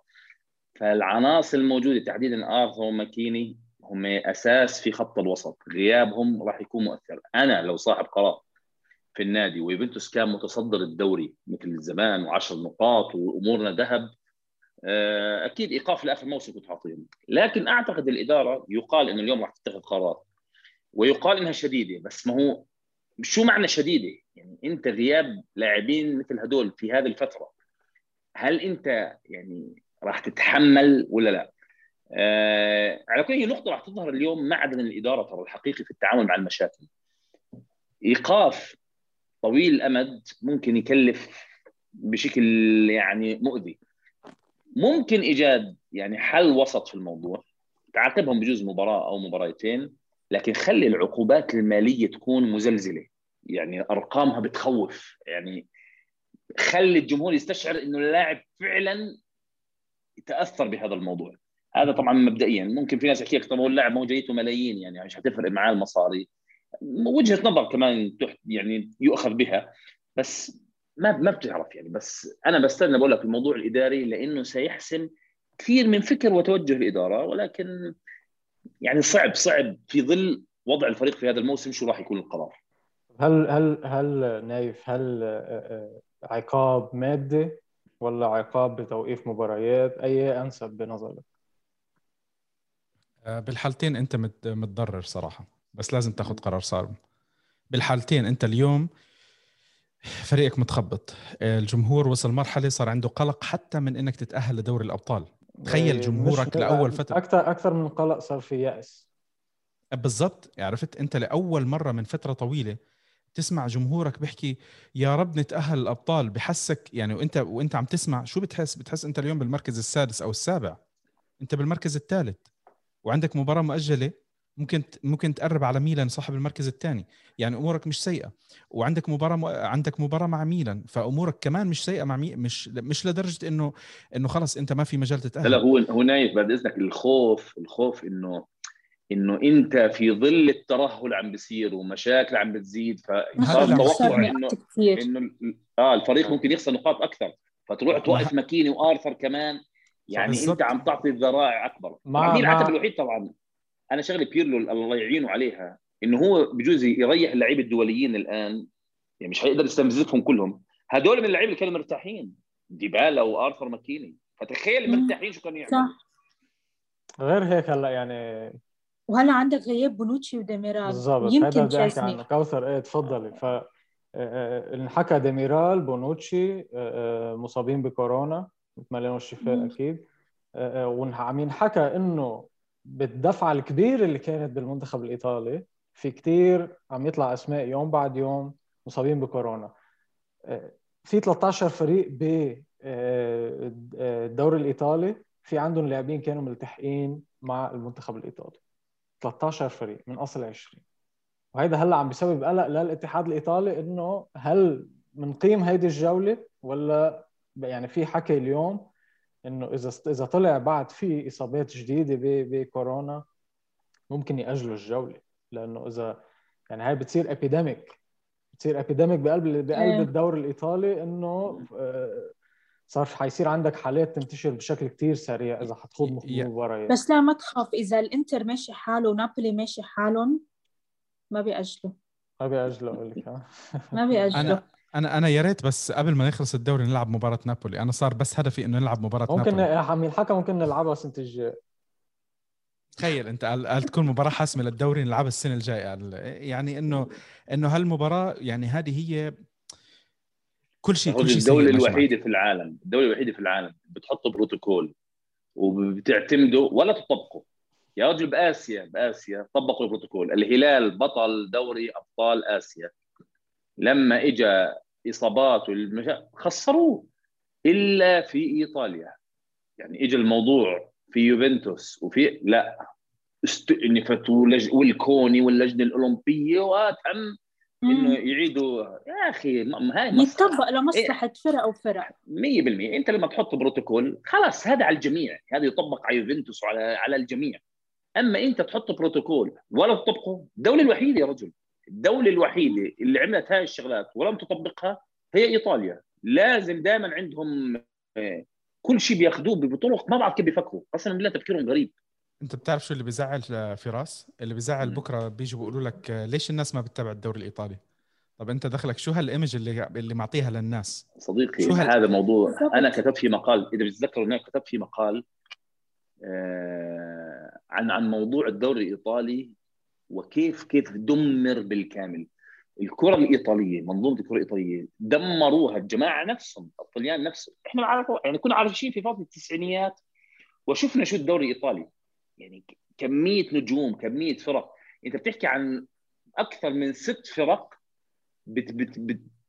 فالعناصر الموجودة تحديدا ارثر وماكيني هم أساس في خط الوسط. غيابهم راح يكون مؤثر. أنا لو صاحب قرار في النادي ويوفنتوس كان متصدر الدوري مثل زمان و10 نقاط وأمورنا ذهب آه، أكيد إيقاف لاخر موسم كنت حاطيهم لكن أعتقد الإدارة يقال إنه اليوم راح تتخذ قرار ويقال إنها شديدة بس ما هو شو معنى شديدة؟ يعني أنت غياب لاعبين مثل هدول في هذه الفترة هل أنت يعني راح تتحمل ولا لا؟ آه على كل نقطة راح تظهر اليوم معدن الإدارة ترى الحقيقي في التعامل مع المشاكل. إيقاف طويل الأمد ممكن يكلف بشكل يعني مؤذي. ممكن إيجاد يعني حل وسط في الموضوع. تعاقبهم بجوز مباراة أو مباراتين لكن خلي العقوبات المالية تكون مزلزلة. يعني أرقامها بتخوف. يعني خلي الجمهور يستشعر إنه اللاعب فعلا يتأثر بهذا الموضوع. هذا طبعا مبدئيا. ممكن في ناس يحكي لك طب هو اللاعب ما جايته ملايين يعني مش حتفرق معاه المصاري. وجهة نظر كمان يعني يؤخذ بها بس ما ما بتعرف يعني بس أنا بستنى بقول لك الموضوع الإداري لأنه سيحسم كثير من فكر وتوجه الإدارة ولكن يعني صعب صعب في ظل وضع الفريق في هذا الموسم شو راح يكون القرار. هل هل هل نايف هل آه، آه، عقاب مادي ولا عقاب بتوقيف مباريات؟ أي أنسب بنظرك؟ آه، بالحالتين أنت متضرر صراحة. بس لازم تاخذ قرار صارم. بالحالتين انت اليوم فريقك متخبط. الجمهور وصل مرحلة صار عنده قلق حتى من انك تتأهل لدوري الأبطال. تخيل إيه، جمهورك لأول فترة. أكثر أكثر من قلق صار في يأس. بالضبط. عرفت؟ انت لأول مرة من فترة طويلة تسمع جمهورك بيحكي يا رب نتأهل الأبطال. بحسك يعني وانت وانت عم تسمع شو بتحس؟ بتحس انت اليوم بالمركز السادس أو السابع. انت بالمركز الثالث. وعندك مباراة مؤجلة ممكن ممكن تقرب على ميلان صاحب المركز الثاني يعني أمورك مش سيئة. وعندك مباراة م... عندك مباراة مع ميلان. فأمورك كمان مش سيئة مع مي... مش مش لدرجة إنه إنه خلص أنت ما في مجال تتأهل. لا هو هو نايف بعد إذنك. الخوف الخوف إنه إنه أنت في ظل الترهل عم بيصير ومشاكل عم بتزيد فصار توقع إنه إنه آه الفريق ممكن يخسر نقاط أكثر. فتروح توقف ماكيني وآرثر كمان. يعني أنت عم تعطي الذرائع أكبر. مع مين العتب الوحيد طبعا؟ أنا شغله بيرلو الله يعينه عليها إنه هو بجوز يريح اللعيبة الدوليين الآن يعني مش حيقدر يستنزفهم كلهم. هدول من اللعيبة اللي كانوا مرتاحين ديبالا وارثر ماكيني. فتخيل مرتاحين شو كانوا يعملوا. صح غير هيك هلا يعني وهلا عندك غياب بونوتشي وديميرال. بالضبط. يمكن بدي أحكي عنه. كوثر إيه تفضلي. ف آه، آه، انحكى ديميرال بونوتشي آه، مصابين بكورونا نتمنى لهم الشفاء أكيد. وعم ينحكى إنه بالدفعة الكبيرة اللي كانت بالمنتخب الإيطالي في كتير عم يطلع أسماء يوم بعد يوم مصابين بكورونا. آه، في 13 فريق بالدوري آه، الإيطالي في عندهم لاعبين كانوا ملتحقين مع المنتخب الإيطالي. 13 فريق من أصل 20 وهيدا هلأ عم بيسبب قلق للاتحاد الإيطالي إنه هل بنقيم هيدي الجولة ولا يعني في حكي اليوم إنه إذا إذا طلع بعد في إصابات جديدة بكورونا ممكن يأجلوا الجولة لأنه إذا يعني هاي بتصير epidemic بتصير epidemic بقلب بقلب إيه. الدوري الإيطالي إنه آه، صار حيصير عندك حالات تنتشر بشكل كتير سريع إذا حتخوض مباريات بس لا ما تخاف إذا الإنتر ماشي حاله ونابولي ماشي حالهم ما بيأجلوا. ما بيأجلوا أقول لك ما بيأجلوا. أنا أنا يا ريت بس قبل ما نخلص الدوري نلعب مباراة نابولي. أنا صار بس هدفي إنه نلعب مباراة ممكن نابولي. ممكن الحكى ممكن نلعبها السنة الجاية. تخيل أنت قال تكون مباراة حاسمة للدوري نلعبها السنة الجاية. يعني إنه إنه هالمباراة يعني هذه هي كل شيء كل شيء الدولة الوحيدة في العالم. الدولة الوحيدة في العالم. بتحط بروتوكول وبتعتمده ولا تطبقه يا رجل بآسيا بآسيا طبقوا البروتوكول. الهلال بطل دوري أبطال آسيا. لما اجى اصابات والمشا... خسروه إلا في إيطاليا. يعني اجى الموضوع في يوفنتوس وفي لا. استئنفت والكوني واللجنة الأولمبية وتم إنه يعيدوا. يا أخي هاي يتطبق لمصلحة إيه؟ فرق أو فرق. 100% أنت لما تحط بروتوكول خلاص هذا على الجميع. هذا يطبق على يوفنتوس وعلى على الجميع. أما أنت تحط بروتوكول ولا تطبقه الدولة الوحيدة يا رجل. الدولة الوحيدة اللي عملت هاي الشغلات ولم تطبقها هي إيطاليا. لازم دائما عندهم آه، كل شيء بياخذوه بطرق ما بعرف كيف بيفكروا. قسما بالله تفكيرهم غريب. أنت بتعرف شو اللي بيزعل فراس؟ اللي بيزعل بكرة بيجوا بيقولوا لك ليش الناس ما بتتابع الدوري الإيطالي؟ طب أنت دخلك شو هالإيمج اللي اللي معطيها للناس؟ صديقي شو هال- هذا موضوع. أنا كتبت في مقال إذا بتتذكروا هناك كتبت في مقال آه، عن عن موضوع الدوري الإيطالي وكيف كيف دمر بالكامل. الكرة الإيطالية منظومة الكرة الإيطالية دمروها الجماعة نفسهم الطليان نفسهم. إحنا عارفوا يعني كنا عايشين في فتره التسعينيات وشفنا شو الدوري الإيطالي. يعني كمية نجوم كمية فرق. أنت بتحكي عن أكثر من ست فرق بت بت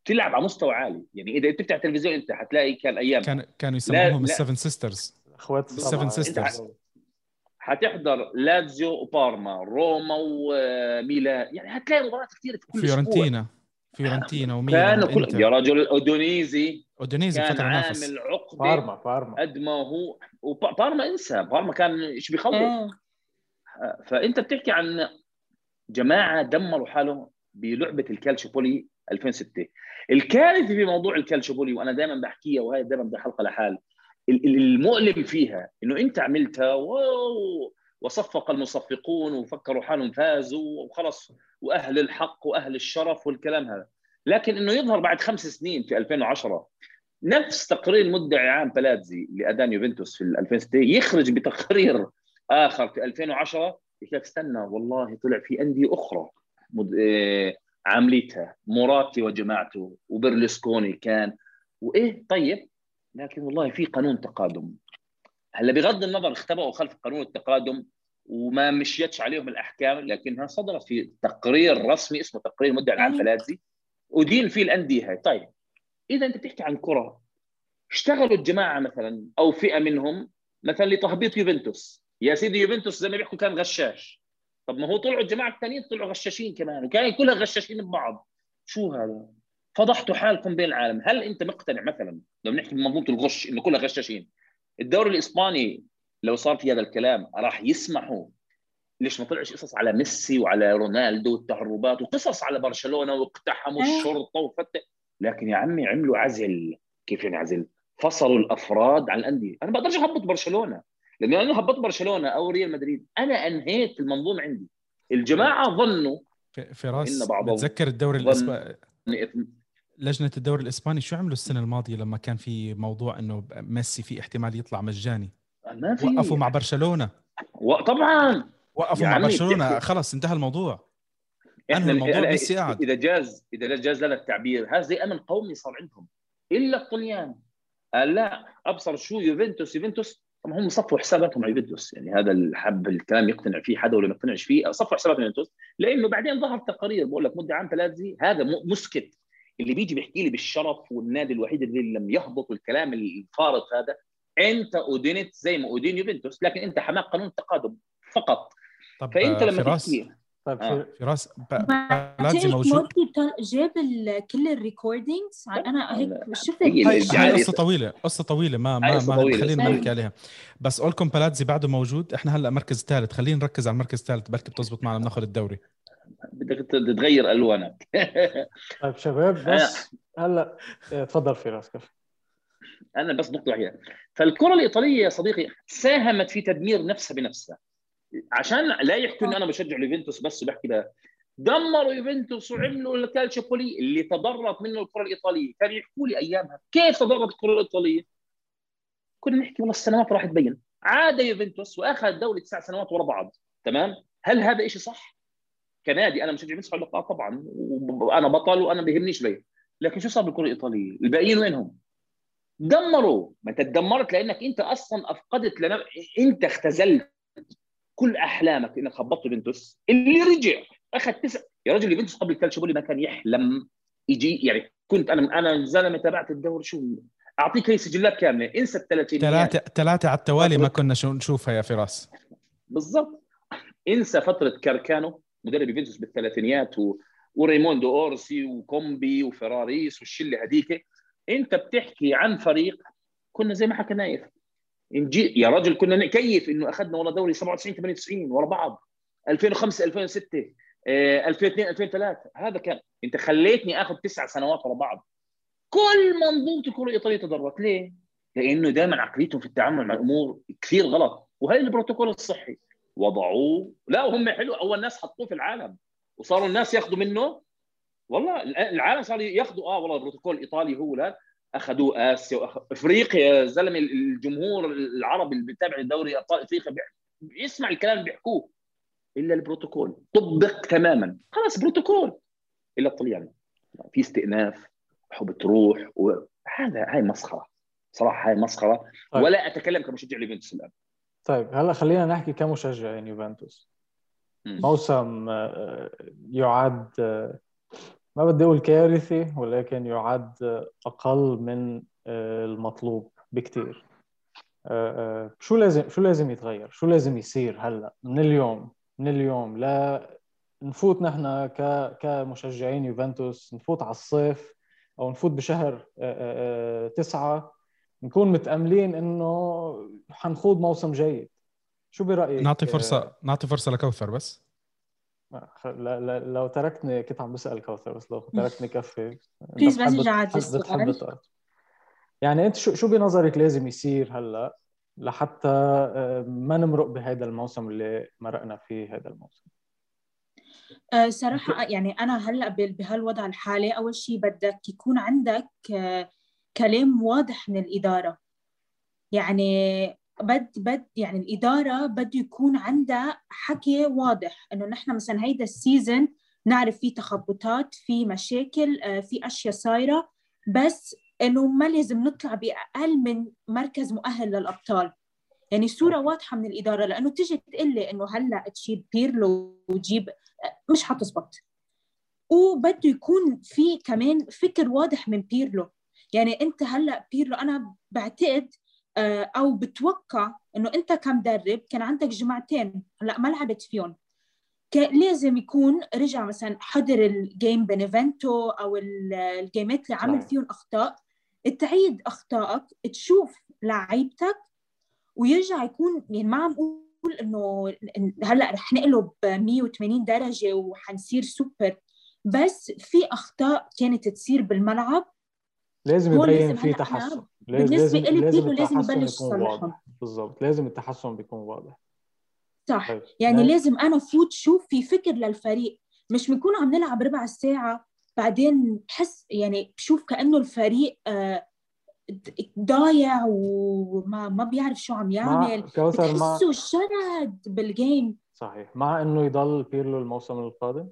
بتلعب على مستوى عالي. يعني إذا بتفتح التلفزيون أنت حتلاقي كان أيام. كان كانوا يسموهم. السفن Sisters. أخوات Seven السبعة. حتحضر لازيو وبارما روما وميلان. يعني حتلاقي مباريات كثير في كل. فيورنتينا. فيورنتينا وميلان كانوا كل. يا رجل أودونيزي أودونيزي كان عامل عقدة بارما بارما. قد ما هو وبارما انسى. بارما كان إيش بيخلص إيه فأنت بتحكي عن جماعة دمروا حالهم بلعبة الكالشوبولي 2006 الكارثة في موضوع الكالشوبولي وأنا دائما بحكيها وهي دائما بدي حلقه لحال ال- ال- المؤلم فيها إنه أنت عملتها واو وصفق المصفقون وفكروا حالهم فازوا وخلص وأهل الحق وأهل الشرف والكلام هذا. لكن إنه يظهر بعد خمس سنين في 2010 نفس تقرير مدعي عام بلاتزي لأدان يوفنتوس في 2006 يخرج بتقرير آخر في 2010 يقول لك استنى والله طلع في أندية أخرى مد... آه، موراتي وجماعته وبرلسكوني كان وإيه طيب لكن والله في قانون تقادم. هلا بغض النظر اختبأوا خلف قانون التقادم وما مشيتش عليهم الأحكام لكنها صدرت في تقرير رسمي اسمه تقرير مدعي العام أيوة. بلاتزي ودين فيه الأندية هاي. طيب إذا أنت بتحكي عن كرة اشتغلوا الجماعة مثلا أو فئة منهم مثلا لتهبيط يوفنتوس. يا سيدي يوفنتوس زي ما بيحكوا كان غشاش. طب ما هو طلعوا الجماعة الثانيين طلعوا غشاشين كمان وكان كلها غشاشين ببعض. شو هذا؟ فضحتوا حالكم بين العالم. هل انت مقتنع مثلا لو بنحكي بمنظومة الغش إنه كلها غشاشين الدوري الإسباني لو صار في هذا الكلام راح يسمحوا ليش ما طلعش قصص على ميسي وعلى رونالدو والتهربات وقصص على برشلونة واقتحموا آه. الشرطة وفتح؟ لكن يا عمي عملوا عزل. كيف يعني عزل؟ فصلوا الأفراد عن الأندية، أنا ما بقدرش أهبط برشلونة. لأنه أنا هبطت برشلونة أو ريال مدريد أنا أنهيت المنظومة عندي. الجماعة ظنوا في- فراس بتذكر الدوري الاسباني لجنة الدوري الإسباني شو عملوا السنة الماضية لما كان في موضوع إنه ميسي في احتمال يطلع مجاني؟ ما في. وقفوا مع برشلونة. طبعا. وقفوا مع عمي برشلونة. خلص انتهى الموضوع. إحنا الموضوع ميسي قاعد. إذا جاز إذا جاز لنا التعبير هذا زي أمن قومي صار عندهم. إلا الطليان. قال لا أبصر شو يوفنتوس. يوفنتوس طبعا هم صفوا حساباتهم على يوفنتوس. يعني هذا الحب الكلام يقتنع فيه حدا ولا ما يقتنعش فيه صفوا حساباتهم يوفنتوس. لأنه بعدين ظهر تقارير بقول لك مدة عام بلازي هذا مسكت. اللي بيجي بيحكي لي بالشرف والنادي الوحيد اللي لم يهبط والكلام الفارغ هذا أنت ادينت زي ما ادين يوفنتوس لكن أنت حماق قانون التقادم فقط طب فأنت لما فراس تحكي طيب آه. في فراس ب- بعدين بلاتزي موجود جاب كل ال recordings أنا هيك. شفت هي قصة طويلة قصة طويلة ما ما ما. خلينا أيوة. نحكي عليها بس أولكم بلاتزي بعده موجود إحنا هلأ مركز ثالث خلينا نركز على المركز الثالث بلكي بتزبط معنا بناخذ الدوري بدك تغير ألوانك. طيب شباب بس هلا إيه، تفضل فراس كيف أنا بس نقطة واحدة فالكرة الإيطالية يا صديقي ساهمت في تدمير نفسها بنفسها. عشان لا يحكوا ان أنا بشجع اليوفنتوس بس وبحكي بقى دمروا يوفنتوس وعملوا الكالتشوبولي اللي تضررت منه الكرة الإيطالية. كانوا يحكوا لي أيامها كيف تضررت الكرة الإيطالية؟ كنا نحكي والله السنوات راح تبين. عاد يوفنتوس وأخذ دوري تسع سنوات ورا بعض. تمام؟ هل هذا شيء صح؟ كنادي أنا مشجع على اللقاء طبعا وأنا بطل وأنا بيهمنيش ليه لكن شو صار بالكرة الإيطالية؟ الباقيين وينهم؟ دمروا. ما انت تدمرت لأنك أنت أصلا أفقدت لنا أنت اختزلت كل أحلامك إنك هبطت يوفنتوس. اللي رجع أخذ تسع يا رجل يوفنتوس قبل الكالتشوبولي ما كان يحلم يجي يعني كنت أنا أنا زلمه تابعت الدوري. شو؟ أعطيك هي سجلات كاملة. انسى ال 30 ثلاثة ثلاثة على التوالي ما كنا شو نشوفها يا فراس. بالضبط. انسى فترة كاركانو. مدرب يوفنتوس بالثلاثينيات و... وريموندو أورسي وكومبي وفراريس والشلة هذيك. أنت بتحكي عن فريق كنا زي ما حكى نجي يا رجل كنا نكيف إنه أخذنا والله دوري 97 98 ورا بعض. 2005 2006 آه، 2002 2003 هذا كان. أنت خليتني آخذ تسع سنوات ورا بعض. كل منظومة الكرة الإيطالية تضررت ليه؟ لأنه دائما عقليتهم في التعامل مع الأمور كثير غلط. وهي البروتوكول الصحي. وضعوه. لا وهم حلو. أول ناس حطوه في العالم. وصاروا الناس ياخذوا منه. والله العالم صار ياخذوا آه والله البروتوكول الايطالي هو لا. أخذوه آسيا. وأخ... إفريقيا يا زلمه الجمهور العربي اللي بيتابع الدوري ابطال إفريقيا بيسمع الكلام اللي بيحكوه. إلا البروتوكول. طبق تماما. خلاص بروتوكول. إلا الطلياني في استئناف حب تروح وهذا هاي مسخرة. صراحة هاي مسخرة. طيب. ولا أتكلم كمشجع ليفنتوس الآن. طيب هلا خلينا نحكي كمشجع يوفنتوس. موسم آه، يعد آه، ما بدي أقول كارثي ولكن يعد أقل من آه، المطلوب بكثير شو لازم شو لازم يتغير؟ شو لازم يصير هلا من اليوم من اليوم لا نفوت نحن كمشجعين يوفنتوس نفوت على الصيف أو نفوت بشهر تسعة نكون متأملين إنه حنخوض موسم جيد. شو برأيك؟ نعطي فرصة نعطي فرصة لكوثر بس. لا لا لو تركتني كنت عم بسأل كوثر بس لو تركتني كفي. بليز بس السؤال يعني أنت شو شو بنظرك لازم يصير هلا لحتى آه، ما نمرق بهذا الموسم اللي مرقنا فيه هذا الموسم؟ صراحة يعني أنا هلأ بهالوضع الحالي أول شيء بدك يكون عندك كلام واضح من الإدارة. يعني بد بد يعني الإدارة بده يكون عندها حكي واضح إنه نحن مثلا هيدا ال season نعرف في تخبطات في مشاكل آه، في أشياء صايرة بس إنه ما لازم نطلع بأقل من مركز مؤهل للأبطال. يعني صورة واضحة من الإدارة لأنه تجي تقول لي إنه هلأ تشيل بيرلو وتجيب آه، مش حتزبط. وبده يكون في كمان فكر واضح من بيرلو. يعني أنت هلأ بيرلو أنا بعتقد آه، أو بتوقع إنه أنت كمدرب كان عندك جمعتين هلأ ما لعبت فيهم لازم يكون رجع مثلا حضر ال game بنيفنتو أو الجيمات اللي عمل فيهم أخطاء تعيد أخطائك تشوف لعيبتك ويرجع يكون يعني ما عم أقول إنه هلأ رح نقلب 180 درجة وحنصير سوبر بس في أخطاء كانت تصير بالملعب لازم يبين في تحسن. بالنسبة لي لازم, لازم يبلش يصلحهم بالضبط لازم التحسن بيكون واضح. صح. طيب. يعني لازم أنا فوت شوف في فكر للفريق. مش بنكون عم نلعب ربع ساعة بعدين بحس يعني بشوف كأنه الفريق آه ضايع وما ما بيعرف شو عم يعمل. كوثر مع شرد بال game صحيح. مع إنه يضل بيرلو الموسم القادم؟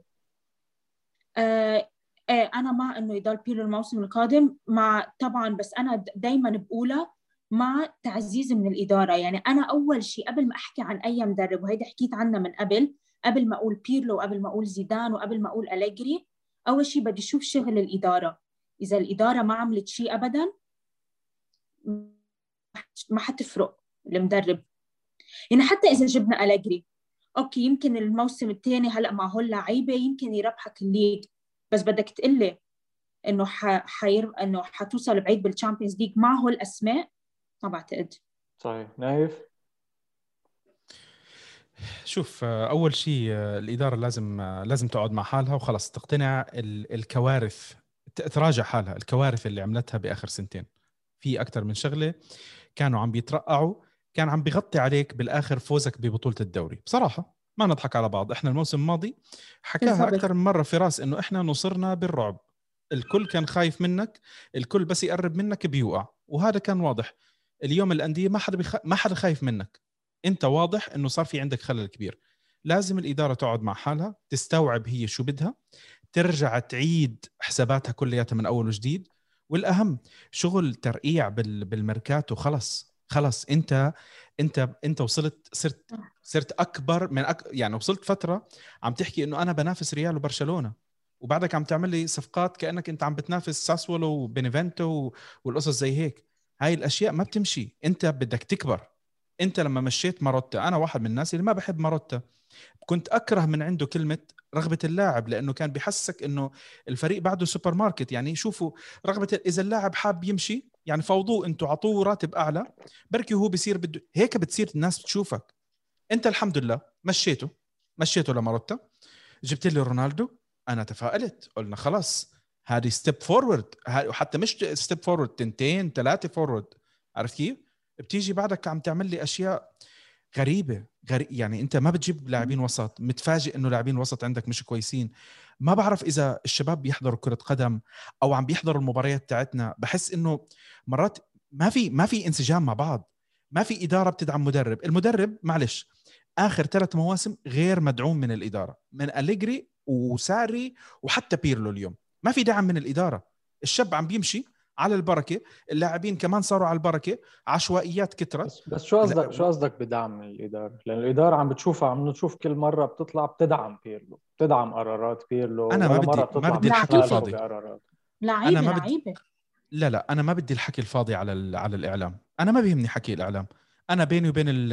آه أنا مع إنه يضل بيرو الموسم القادم مع طبعا بس أنا دائما بقولها مع تعزيز من الإدارة. يعني أنا أول شيء قبل ما أحكي عن أي مدرب وهيدا حكيت عنها من قبل قبل ما أقول بيرلو وقبل ما أقول زيدان وقبل ما أقول أليجري أول شيء بدي أشوف شغل الإدارة. إذا الإدارة ما عملت شيء ابدا ما حتفرق المدرب. يعني حتى إذا جبنا أليجري okay يمكن الموسم الثاني هلأ مع هول لعيبة يمكن يربحك ال league. بس بدك تقلي إنه حير إنه حتوصل بعيد بال Champions League معه الأسماء؟ ما بعتقد. صحيح. نايف؟ شوف أول شيء الإدارة لازم لازم تقعد مع حالها وخلص. تقتنع الكوارث تراجع حالها. الكوارث اللي عملتها بآخر سنتين. في أكثر من شغلة كانوا عم بيترقعوا كان عم بيغطي عليك بالآخر فوزك ببطولة الدوري. بصراحة. ما نضحك على بعض إحنا الموسم الماضي حكاها أكثر من مرة فراس إنه إحنا نصرنا بالرعب. الكل كان خايف منك الكل بس يقرب منك بيوقع وهذا كان واضح. اليوم الأندية ما حدا بخ... ما حدا خايف منك. أنت واضح إنه صار في عندك خلل كبير. لازم الإدارة تقعد مع حالها تستوعب هي شو بدها ترجع تعيد حساباتها كلياتها من أول وجديد. والأهم شغل ترقيع بال... بالميركاتو خلص. خلص انت انت انت وصلت صرت صرت أكبر من أك... يعني وصلت فترة عم تحكي إنه أنا بنافس ريال وبرشلونة. وبعدك عم تعمل لي صفقات كأنك أنت عم بتنافس ساسولو وبينيفنتو والقصص زي هيك. هاي الأشياء ما بتمشي. أنت بدك تكبر. أنت لما مشيت ماروتا. أنا واحد من الناس اللي ما بحب ماروتا. كنت أكره من عنده كلمة رغبة اللاعب لأنه كان بحسك إنه الفريق بعده سوبر ماركت. يعني شوفوا رغبة إذا اللاعب حاب يمشي يعني فوضوه أنتم اعطوه راتب أعلى بركي هو بصير بده هيك بتصير الناس تشوفك انت الحمد لله مشيته مشيته لماروتا جبت لي رونالدو أنا تفائلت قلنا خلاص هذه step forward وحتى مش step forward تنتين ثلاثة forward عرفت كيف؟ بتيجي بعدك عم تعمل لي أشياء غريبة غري... يعني أنت ما بتجيب لاعبين وسط متفاجئ إنه لاعبين وسط عندك مش كويسين. ما بعرف إذا الشباب بيحضروا كرة قدم أو عم بيحضروا المباريات تاعتنا بحس إنه مرات ما في ما في انسجام مع بعض ما في إدارة بتدعم مدرب. المدرب معلش آخر ثلاث مواسم غير مدعوم من الإدارة من أليجري وساري وحتى بيرلو اليوم. ما في دعم من الإدارة. الشاب عم بيمشي على البركة. اللاعبين كمان صاروا على البركة. عشوائيات كترت. بس, بس شو قصدك شو قصدك بدعم الإدارة؟ لأن الإدارة عم بتشوفها عم نشوف كل مرة بتطلع بتدعم بيرلو بتدعم قرارات بيرلو أنا ما بدي ما بدي الحكي الفاضي. لعيبة لعيبة. لا لا أنا ما بدي الحكي الفاضي على على الإعلام. أنا ما بيهمني حكي الإعلام. أنا بيني وبين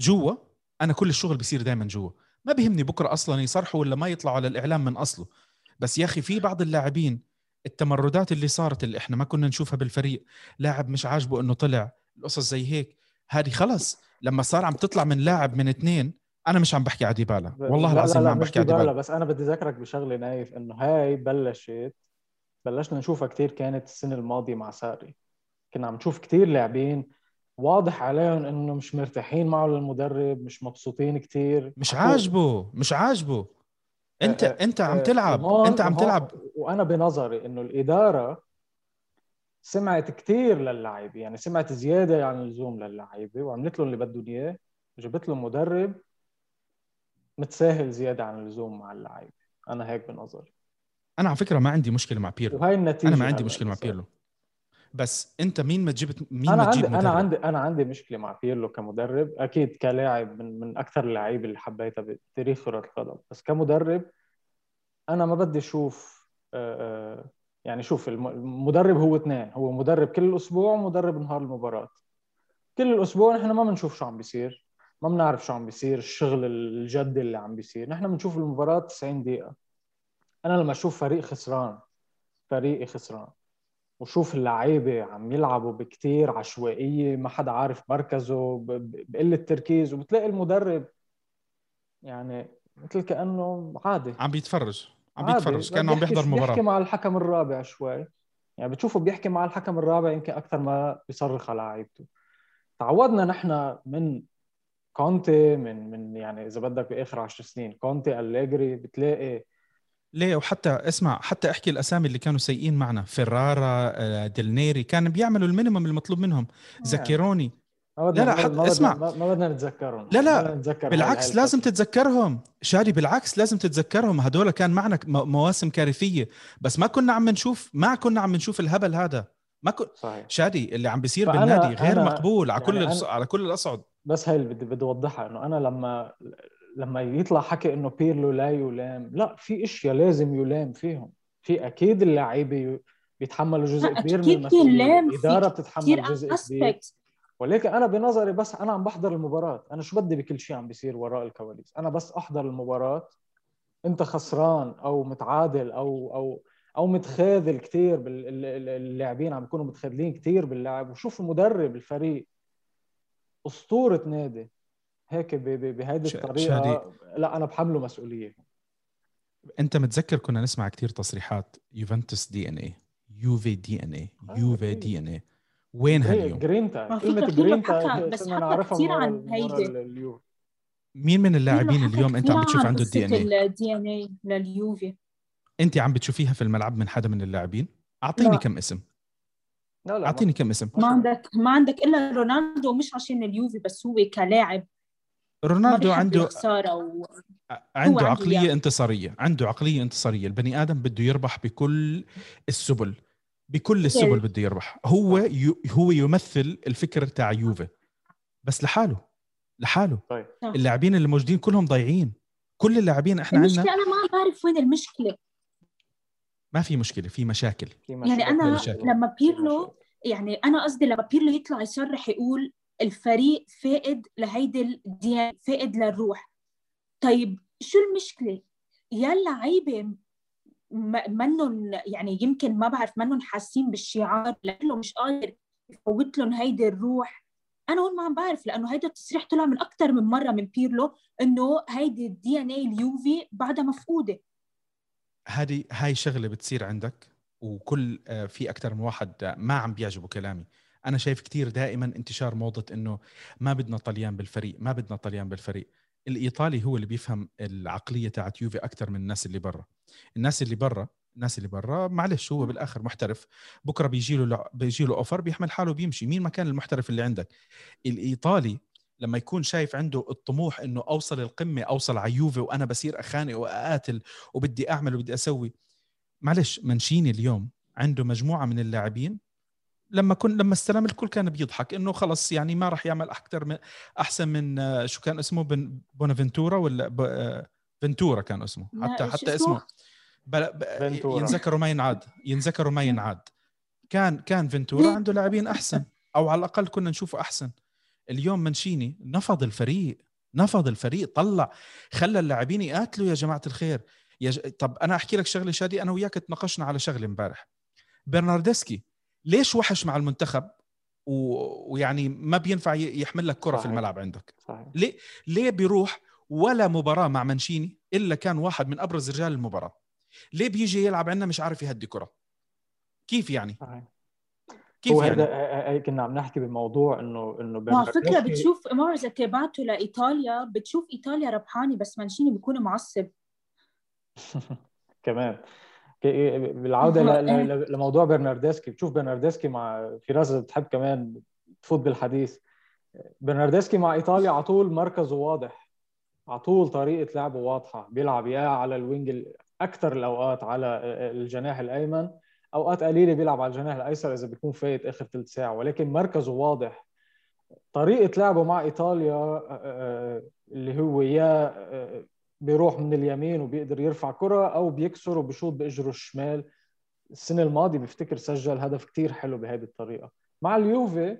جوا أنا كل الشغل بيصير دائما جوا. ما بيهمني بكرة أصلا يصرحوا ولا ما يطلعوا على الإعلام من أصله. بس يا أخي في بعض اللاعبين التمردات اللي صارت اللي إحنا ما كنا نشوفها بالفريق. لاعب مش عاجبه إنه طلع القصص زي هيك. هذه خلص. لما صار عم تطلع من لاعب من اثنين أنا مش عم بحكي على ديبالا. والله العظيم ما عم بحكي على ديبالا. بس أنا بدي اذكرك بشغلة نايف إنه هاي بلشت بلشنا نشوفها كثير كانت السنة الماضية مع ساري. كنا عم نشوف كثير لاعبين. واضح عليهم إنه مش مرتاحين معه للمدرب مش مبسوطين كثير مش عاجبه مش عاجبه. انت انت عم تلعب انت عم تلعب وأنا بنظري إنه الإدارة سمعت كثير للاعيبه يعني سمعت زيادة عن اللزوم للاعيبه وعملت لهم اللي بدهم إياه. جبت لهم مدرب متساهل زيادة عن اللزوم مع اللعيبة. أنا هيك بنظري. أنا على فكرة ما عندي مشكلة مع بيرلو. وهي النتيجة أنا ما عندي مشكلة مع بيرلو. بس انت مين ما جبت مين أنا ما عندي أنا عندي أنا عندي مشكلة مع بيرلو كمدرب أكيد كلاعب من من أكثر اللعيبه اللي حبيتها بتاريخ كرة القدم بس كمدرب أنا ما بدي أشوف يعني شوف المدرب هو اثنين هو مدرب كل أسبوع ومدرب نهار المباراة. كل الأسبوع نحن ما بنشوف شو عم بيصير ما بنعرف شو عم بيصير الشغل الجدي اللي عم بيصير. نحن بنشوف المباراة 90 دقيقة. أنا لما أشوف فريق خسران فريقي خسران وشوف اللعيبة عم يلعبوا بكتير عشوائية ما حدا عارف مركزه بقلة تركيز وبتلاقي المدرب يعني مثل كأنه عادي. عم بيتفرج عم بيتفرج كأنه عم بيحضر مباراه بيحكي مع الحكم الرابع شوي. يعني بتشوفه بيحكي مع الحكم الرابع يمكن أكثر ما بيصرخ على لعيبته. تعودنا نحن من كونتي من من يعني إذا بدك بآخر 10 سنين كونتي أليجري بتلاقي ليه؟ وحتى اسمع حتى أحكي الأسامي اللي كانوا سيئين معنا. فيرارا آه، ديلنيري كان بيعملوا ال minimum المطلوب منهم. زكيروني. لا لا حد اسمع. ما بدنا نتذكرهم. لا لا نتذكر بالعكس لازم تتذكرهم. شادي بالعكس لازم تتذكرهم. هدول كان معنا مواسم كارثية. بس ما كنا عم نشوف ما كنا عم نشوف الهبل هذا. ما كن... صحيح. شادي اللي عم بيصير بالنادي غير أنا مقبول على يعني كل. على كل الاصعد بس هاي اللي بدي بدي أوضحها إنه أنا لما لما يطلع حكي إنه بيرلو لا يلام لا في إشياء لازم يلام فيهم. في أكيد اللعيبه بيتحملوا جزء كبير من المسؤولية. الاداره بتتحمل جزء كبير. ولكن أنا بنظري بس أنا عم بحضر المباراة. أنا شو بدي بكل شيء عم بيصير وراء الكواليس؟ أنا بس أحضر المباراة. أنت خسران أو متعادل أو أو أو متخاذل كثير اللاعبين عم بيكونوا متخاذلين كثير باللعب وشوف المدرب الفريق. أسطورة نادي. هيك بهيدي الطريقة. لا أنا بحمله مسؤولية أنت متذكر كنا نسمع كثير تصريحات يوفنتوس دي إن اي يوفي دي إن اي يوفي دي إن اي وينها اليوم؟ جرينتا كلمة جرينتا بس حكى كثير عن هيدي مين من اللاعبين اليوم أنت عم بتشوف عنده ال DNA؟ ال DNA لليوفي أنت عم بتشوفيها في الملعب من حدا من اللاعبين؟ أعطيني لا. كم اسم لا لا أعطيني كم اسم ما عندك ما عندك إلا رونالدو مش عشان اليوفي بس هو كلاعب رونالدو عنده و... عنده عقلية يعني. انتصارية عنده عقلية انتصارية. البني آدم بده يربح بكل السبل بكل السبل بده يربح. هو ي... هو يمثل الفكر تاع يوفي. بس لحاله لحاله. طيب. اللاعبين اللي موجودين كلهم ضايعين. كل اللاعبين إحنا عندنا المشكلة أنا ما بعرف وين المشكلة. ما في مشكلة في مشاكل, في مشاكل. يعني أنا مشاكل. لما بيرلو يعني أنا قصدي لما بيرلو يطلع يصرح يقول الفريق فائد لهيدي ال DNA فائد للروح. طيب شو المشكلة؟ يا اللعيبه منن يعني يمكن ما بعرف منن حاسين بالشعار لأنه مش قادر يفوت لهم هيدي الروح. أنا هون ما عم بعرف لأنه هيدا التصريح طلع من أكثر من مرة من بيرلو إنه هيدي ال DNA اليوفي بعدها مفقودة. هذه هاي شغلة بتصير عندك وكل آه، في أكثر من واحد ما عم بيعجبه كلامي. أنا شايف كثير دائما انتشار موضة إنه ما بدنا طليان بالفريق ما بدنا طليان بالفريق. الإيطالي هو اللي بيفهم العقلية تاعت يوفي أكثر من الناس اللي برا. الناس اللي برا الناس اللي برا معلش هو بالآخر محترف. بكرة بيجي له بيجي له أوفر بيحمل حاله بيمشي. مين مكان المحترف اللي عندك؟ الإيطالي لما يكون شايف عنده الطموح إنه أوصل القمة أوصل على يوفي وأنا بصير أخانق وأقاتل وبدي أعمل وبدي أسوي. معلش منشيني اليوم عنده مجموعة من اللاعبين لما كن لما استلم الكل كان بيضحك إنه خلص يعني ما راح يعمل أكثر من أحسن من آه، شو كان اسمه؟ بن بونافنتورا ولا آه، فنتورا كان اسمه. حتى حتى اسمه؟ ينذكر وما ينعاد. ينذكر وما ينعاد. كان كان فنتورا عنده لاعبين أحسن. أو على الأقل كنا نشوفه أحسن. اليوم منشيني نفض الفريق. نفض الفريق. طلع. خلى اللاعبين يقاتلوا يا جماعة الخير. يا ج... طب أنا أحكي لك شغلة شادي. أنا وياك تناقشنا على شغلة امبارح. برناردسكي. ليش وحش مع المنتخب؟ و... ويعني ما بينفع يحمل لك كرة في الملعب عندك. صحيح. ليه؟ ليه بيروح ولا مباراة مع منشيني إلا كان واحد من أبرز رجال المباراة؟ ليه بيجي يلعب عندنا مش عارف يهدي كرة؟ كيف يعني؟ صحيح. كيف هو يعني؟ هذا كنا عم نحكي بموضوع انه إنه على فكرة بتشوف معرزه كباتو لإيطاليا بتشوف إيطاليا ربحانة بس مانشيني بيكون معصب. كمان. بالعودة لموضوع برناردسكي. بتشوف برناردسكي مع في ناس بتحب كمان تفوت بالحديث. برناردسكي مع إيطاليا على طول مركزه واضح. على طول طريقة لعبه واضحة. بيلعب يا على ال wing أكثر الأوقات على الجناح الأيمن. أوقات قليلة بيلعب على الجناح الأيسر إذا بيكون فايت آخر ثلث ساعة. ولكن مركزه واضح. طريقة لعبه مع إيطاليا آه، آه، اللي هو يا آه، بيروح من اليمين وبيقدر يرفع كرة أو بيكسر وبيشوط بإجره الشمال. السنة الماضية بفتكر سجل هدف كتير حلو بهذه الطريقة. مع اليوفي